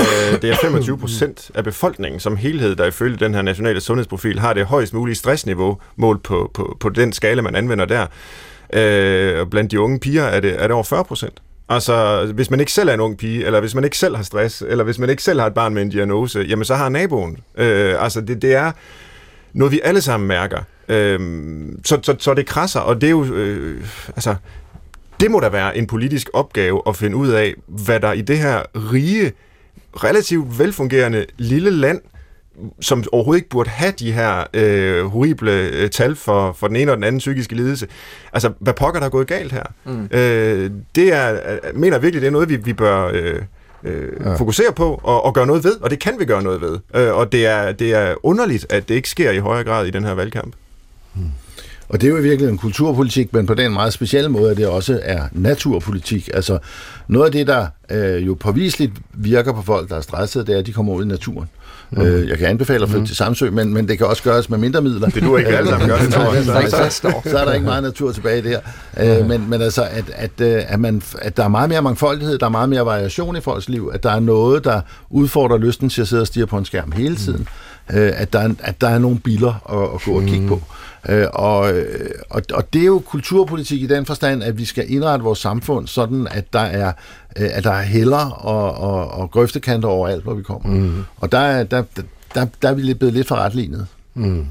det er 25 procent af befolkningen som helhed, der ifølge den her nationale sundhedsprofil har det højst mulige stressniveau målt på, på, på den skala, man anvender der. Uh, blandt de unge piger er det, er det over 40 procent. Altså, hvis man ikke selv er en ung pige, eller hvis man ikke selv har stress, eller hvis man ikke selv har et barn med en diagnose, jamen så har naboen. Øh, altså, det, det er noget, vi alle sammen mærker. Øh, så, så, så det krasser, og det er jo... Øh, altså, det må da være en politisk opgave at finde ud af, hvad der i det her rige, relativt velfungerende lille land som overhovedet ikke burde have de her øh, horrible øh, tal for, for den ene og den anden psykiske lidelse. Altså, hvad pokker der er gået galt her? Mm. Øh, det er, mener virkelig, det er noget, vi, vi bør øh, øh, ja. fokusere på og, og gøre noget ved, og det kan vi gøre noget ved. Øh, og det er, det er underligt, at det ikke sker i højere grad i den her valgkamp. Mm. Og det er jo i virkeligheden kulturpolitik, men på den meget specielle måde, at det også er naturpolitik. Altså noget af det, der øh, jo påviseligt virker på folk, der er stressede, det er, at de kommer ud i naturen. Mm. Øh, jeg kan anbefale at flytte mm. til Samsø, men, men det kan også gøres med mindre midler. Det du ikke alle sammen gør det, tror jeg. Så, så er der ikke meget natur tilbage der. Øh, men, men altså, at, at, øh, at, man, at der er meget mere mangfoldighed, der er meget mere variation i folks liv, at der er noget, der udfordrer lysten til at sidde og stige på en skærm hele tiden. Mm øh, at, der er, at der er nogle biler at, at gå og kigge på. Øh, og, og, og det er jo kulturpolitik i den forstand, at vi skal indrette vores samfund sådan, at der er, øh, at der er heller og, og, og grøftekanter overalt, hvor vi kommer. Mm. Og der, der, der, der, der er vi blevet lidt for retlignet. Mm.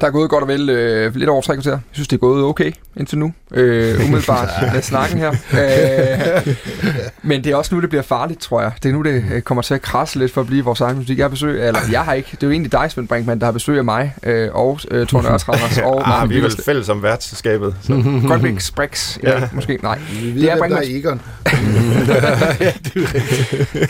Der er gået godt og vel øh, lidt over tre kvarter. Jeg synes, det er gået okay indtil nu. Øh, umiddelbart med snakken her. Øh, men det er også nu, det bliver farligt, tror jeg. Det er nu, det øh, kommer til at krasse lidt for at blive vores egen musik. Jeg har besøg, eller jeg har ikke. Det er jo egentlig dig, Svend Brinkmann, der har besøg af mig øh, og øh, Thor Nørretranders og ah, vi er vel fælles om værtsskabet. Goldmik Sprix, ja, måske. Nej. Vi det er Brinkmann. Der er Egon.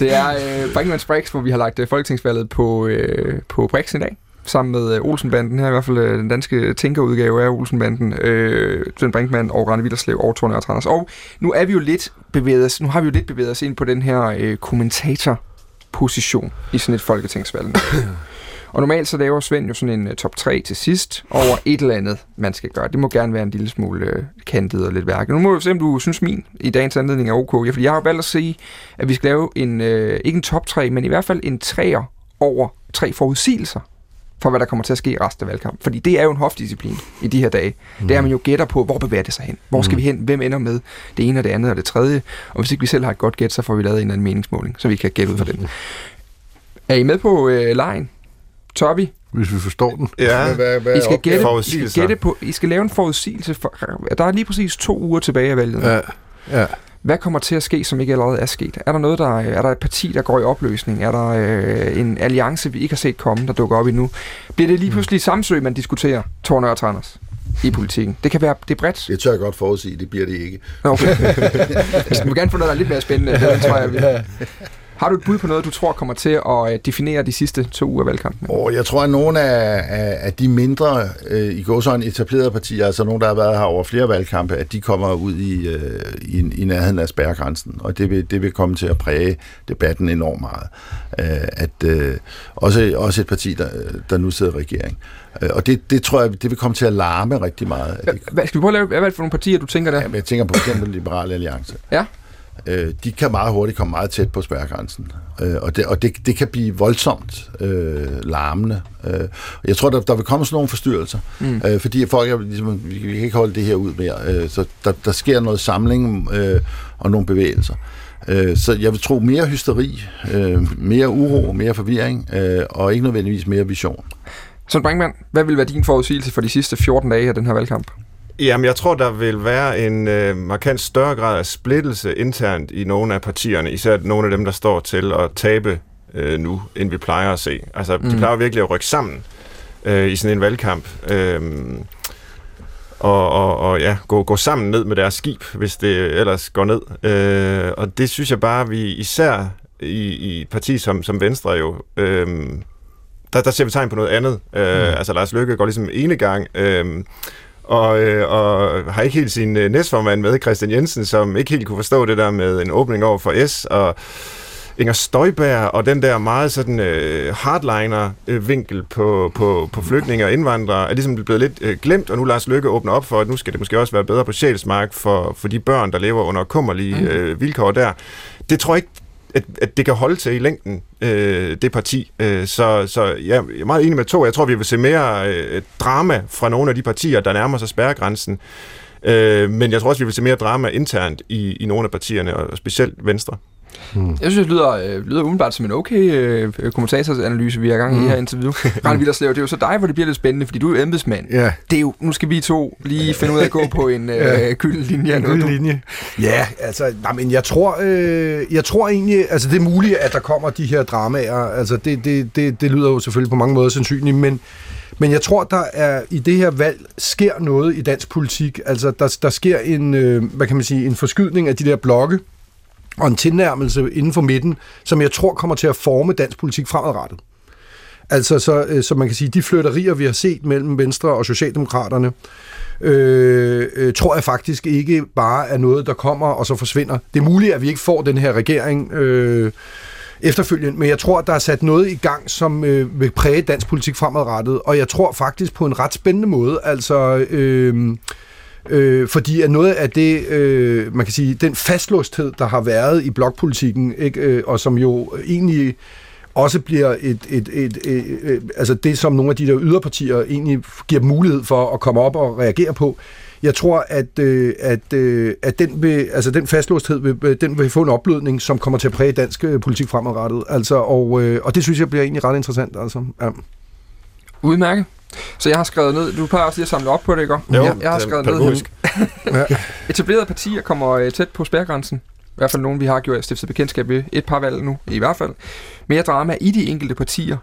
det er øh, Brinkmann Sprix, hvor vi har lagt øh, folketingsvalget på, øh, på Brix i dag sammen med øh, Olsenbanden. Her er i hvert fald øh, den danske tænkerudgave af Olsenbanden. Øh, Svend Brinkmann og Rane Villerslev og Torne og Tranders. Og nu er vi jo lidt bevæget os, nu har vi jo lidt bevæget os ind på den her øh, kommentatorposition i sådan et folketingsvalg. og normalt så laver Svend jo sådan en uh, top 3 til sidst over et eller andet, man skal gøre. Det må gerne være en lille smule uh, kantet og lidt værk. Nu må vi se, om du synes min i dagens anledning er ok. Ja, fordi jeg har valgt at sige, at vi skal lave en, uh, ikke en top 3, men i hvert fald en træer over tre forudsigelser for, hvad der kommer til at ske i resten af valgkampen. Fordi det er jo en hofdisciplin i de her dage. Mm. Det er, man jo gætter på, hvor bevæger det sig hen? Hvor skal mm. vi hen? Hvem ender med det ene og det andet og det tredje? Og hvis ikke vi selv har et godt gæt, så får vi lavet en eller anden meningsmåling, så vi kan gætte ud fra den. Er I med på øh, lejen? Tør vi? Hvis vi forstår den. Ja, hvad, hvad I skal gætte, I skal gætte på, I skal lave en forudsigelse. For, der er lige præcis to uger tilbage af valget. Ja, ja. Hvad kommer til at ske, som ikke allerede er sket? Er der noget, der er der et parti, der går i opløsning? Er der øh, en alliance, vi ikke har set komme, der dukker op endnu? Bliver det lige pludselig Samsø, man diskuterer, Torne og Tranders? i politikken. Det kan være, det er bredt. Det tør jeg godt forudsige, det bliver det ikke. Okay. Vi vil gerne få noget, der er lidt mere spændende. Det tror jeg, vi... Har du et bud på noget, du tror kommer til at øh, definere de sidste to uger af valgkampen? Oh, jeg tror, at nogle af, af, af de mindre, øh, i går sådan etablerede partier, altså nogle, der har været her over flere valgkampe, at de kommer ud i, øh, i, i nærheden af spærregrænsen, og det vil, det vil komme til at præge debatten enormt meget. Øh, at, øh, også, også et parti, der, der nu sidder i regering. Øh, og det, det tror jeg, det vil komme til at larme rigtig meget. Hvad, skal vi prøve at lave, hvad er det for nogle partier, du tænker der? Ja, jeg tænker på eksempel Liberale Alliance. Ja øh, de kan meget hurtigt komme meget tæt på spærregrænsen. Øh, og det, og det, det kan blive voldsomt øh, larmende. Øh, jeg tror, der, der vil komme sådan nogle forstyrrelser, mm. øh, fordi folk er, ligesom, vi, vi kan ikke holde det her ud mere. Øh, så der, der sker noget samling øh, og nogle bevægelser. Øh, så jeg vil tro mere hysteri, øh, mere uro, mere forvirring, øh, og ikke nødvendigvis mere vision. Så Brinkmann, hvad vil være din forudsigelse for de sidste 14 dage af den her valgkamp? Jamen, jeg tror, der vil være en øh, markant større grad af splittelse internt i nogle af partierne, især nogle af dem, der står til at tabe øh, nu, end vi plejer at se. Altså, mm. de plejer virkelig at rykke sammen øh, i sådan en valgkamp. Øh, og, og, og ja, gå, gå sammen ned med deres skib, hvis det ellers går ned. Øh, og det synes jeg bare, vi især i, i et parti som, som Venstre jo, øh, der, der ser vi tegn på noget andet. Øh, mm. Altså Lars Løkke går ligesom ene gang, øh, og, øh, og har ikke helt sin øh, næstformand med, Christian Jensen, som ikke helt kunne forstå det der med en åbning over for S, og Inger Støjberg og den der meget sådan øh, hardliner-vinkel på, på, på flygtninge og indvandrere er ligesom blevet lidt øh, glemt, og nu Lars Løkke åbner op for, at nu skal det måske også være bedre på sjælsmark for, for de børn, der lever under kummerlige mm. øh, vilkår der. Det tror jeg ikke, at, at det kan holde til i længden, øh, det parti. Øh, så, så ja, jeg er meget enig med to. Jeg tror, vi vil se mere øh, drama fra nogle af de partier, der nærmer sig spærregrænsen. Øh, men jeg tror også, vi vil se mere drama internt i, i nogle af partierne, og specielt Venstre. Hmm. Jeg synes, det lyder, øh, lyder umiddelbart som en okay øh, kommentatorsanalyse, vi har gang i hmm. her interview. Rand Villerslev, det er jo så dig, hvor det bliver lidt spændende, fordi du er embedsmand. Ja. Det er jo, nu skal vi to lige finde ud af at gå på en øh, linje. En linje. Ja, altså, nej, men jeg tror, øh, jeg tror egentlig, altså det er muligt, at der kommer de her dramaer. Altså det, det, det, det lyder jo selvfølgelig på mange måder sandsynligt, men men jeg tror, der er i det her valg sker noget i dansk politik. Altså, der, der sker en, øh, hvad kan man sige, en forskydning af de der blokke, og en tilnærmelse inden for midten, som jeg tror kommer til at forme dansk politik fremadrettet. Altså, så, øh, så man kan sige, de flytterier, vi har set mellem Venstre og Socialdemokraterne, øh, øh, tror jeg faktisk ikke bare er noget, der kommer og så forsvinder. Det er muligt, at vi ikke får den her regering øh, efterfølgende, men jeg tror, der er sat noget i gang, som øh, vil præge dansk politik fremadrettet, og jeg tror faktisk på en ret spændende måde. Altså... Øh, Øh, fordi at noget af det, øh, man kan sige, den fastlåsthed, der har været i blokpolitikken, ikke, øh, og som jo egentlig også bliver et, et, et, et, et, altså det, som nogle af de der yderpartier egentlig giver mulighed for at komme op og reagere på. Jeg tror, at, øh, at, øh, at den, vil, altså den fastlåsthed vil, den vil få en opblødning, som kommer til at præge dansk øh, politik fremadrettet. Altså, og, øh, og det synes jeg bliver egentlig ret interessant. Altså, ja. Udmærket. Så jeg har skrevet ned, du plejer også lige at samle op på det, ikke? Jo, jeg, jeg har skrevet ned her. Etablerede partier kommer øh, tæt på spærgrænsen. I hvert fald nogen, vi har gjort stiftet bekendtskab med. Et par valg nu, i hvert fald. Mere drama i de enkelte partier.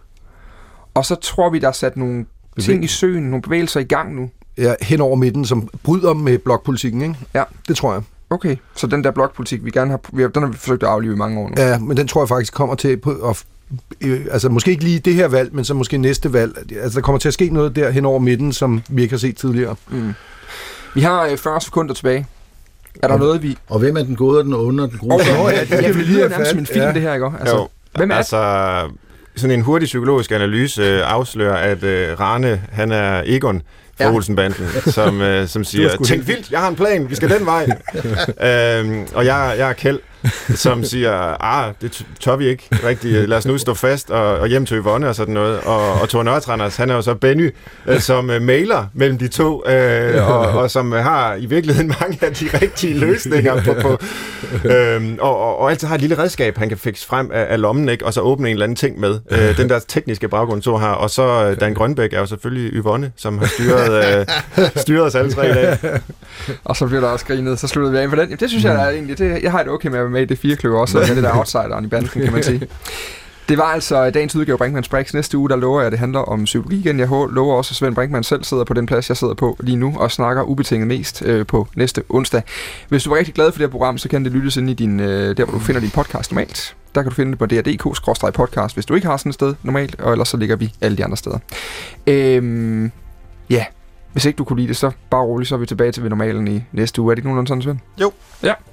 Og så tror vi, der er sat nogle ting i søen, nogle bevægelser i gang nu. Ja, hen over midten, som bryder med blokpolitikken, ikke? Ja. Det tror jeg. Okay, så den der blokpolitik, vi gerne har, vi har, den har vi forsøgt at aflive i mange år nu. Ja, men den tror jeg faktisk kommer til at øh, altså måske ikke lige det her valg, men så måske næste valg. Altså der kommer til at ske noget der hen over midten, som vi ikke har set tidligere. Mm. Vi har øh, 40 sekunder tilbage. Er der noget, vi... Og hvem er den gode og den onde og den gode? Nå, ja, det ja, vi det lige lyder have nærmest som en film, Ja. det her, ikke? Altså, jo, hvem er altså, sådan en hurtig psykologisk analyse øh, afslører, at øh, Rane, han er Egon fra Ja. Olsenbanden, som, øh, som siger, tænk vildt, jeg har en plan, vi skal den vej. øhm, og jeg, jeg er Kjeld, som siger, ah, det tør vi ikke rigtigt, lad os nu stå fast og, og hjem til Yvonne og sådan noget. Og, og Thor Nørretranders, han er jo så Benny, øh, som øh, mailer mellem de to, øh, og, og som øh, har i virkeligheden mange af de rigtige løsninger på, på øhm, og, og, og altid har et lille redskab, han kan fikse frem af, af lommen, ikke? og så åbne en eller anden ting med. Øh, den der tekniske baggrund, så har. Og så øh, Dan Grønbæk er jo selvfølgelig Yvonne, som har styret, øh, styret os alle tre i dag. Og så bliver der også grinet, så slutter vi af på den. Jamen, det synes jeg er egentlig, det, jeg har det okay med at være med i det fire kløver også, med det der outsideren i banden, kan man sige. Det var altså dagens udgave af Brinkmanns Brix. Næste uge, der lover jeg, at det handler om psykologi igen. Jeg lover også, at Svend Brinkmann selv sidder på den plads, jeg sidder på lige nu, og snakker ubetinget mest øh, på næste onsdag. Hvis du var rigtig glad for det her program, så kan det lyttes ind i din, øh, der, hvor du finder din podcast normalt. Der kan du finde det på dr.dk-podcast, hvis du ikke har sådan et sted normalt, og ellers så ligger vi alle de andre steder. Øhm, ja, hvis ikke du kunne lide det, så bare roligt, så er vi tilbage til ved normalen i næste uge. Er det ikke nogenlunde sådan, Svend?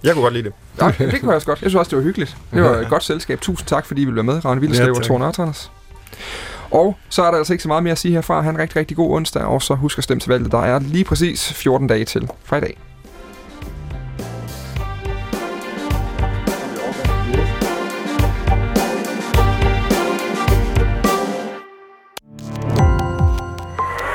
Jeg kunne godt lide det. Ja, det kunne jeg også godt. Jeg synes også, det var hyggeligt. Det var et godt selskab. Tusind tak, fordi I ville være med, Rane Vildeslev Ja, og tak. Thor Nørtranders. Og så er der altså ikke så meget mere at sige herfra. Ha' en rigtig, rigtig god onsdag, og så husk at stemme til valget. Der er lige præcis 14 dage til fra i dag.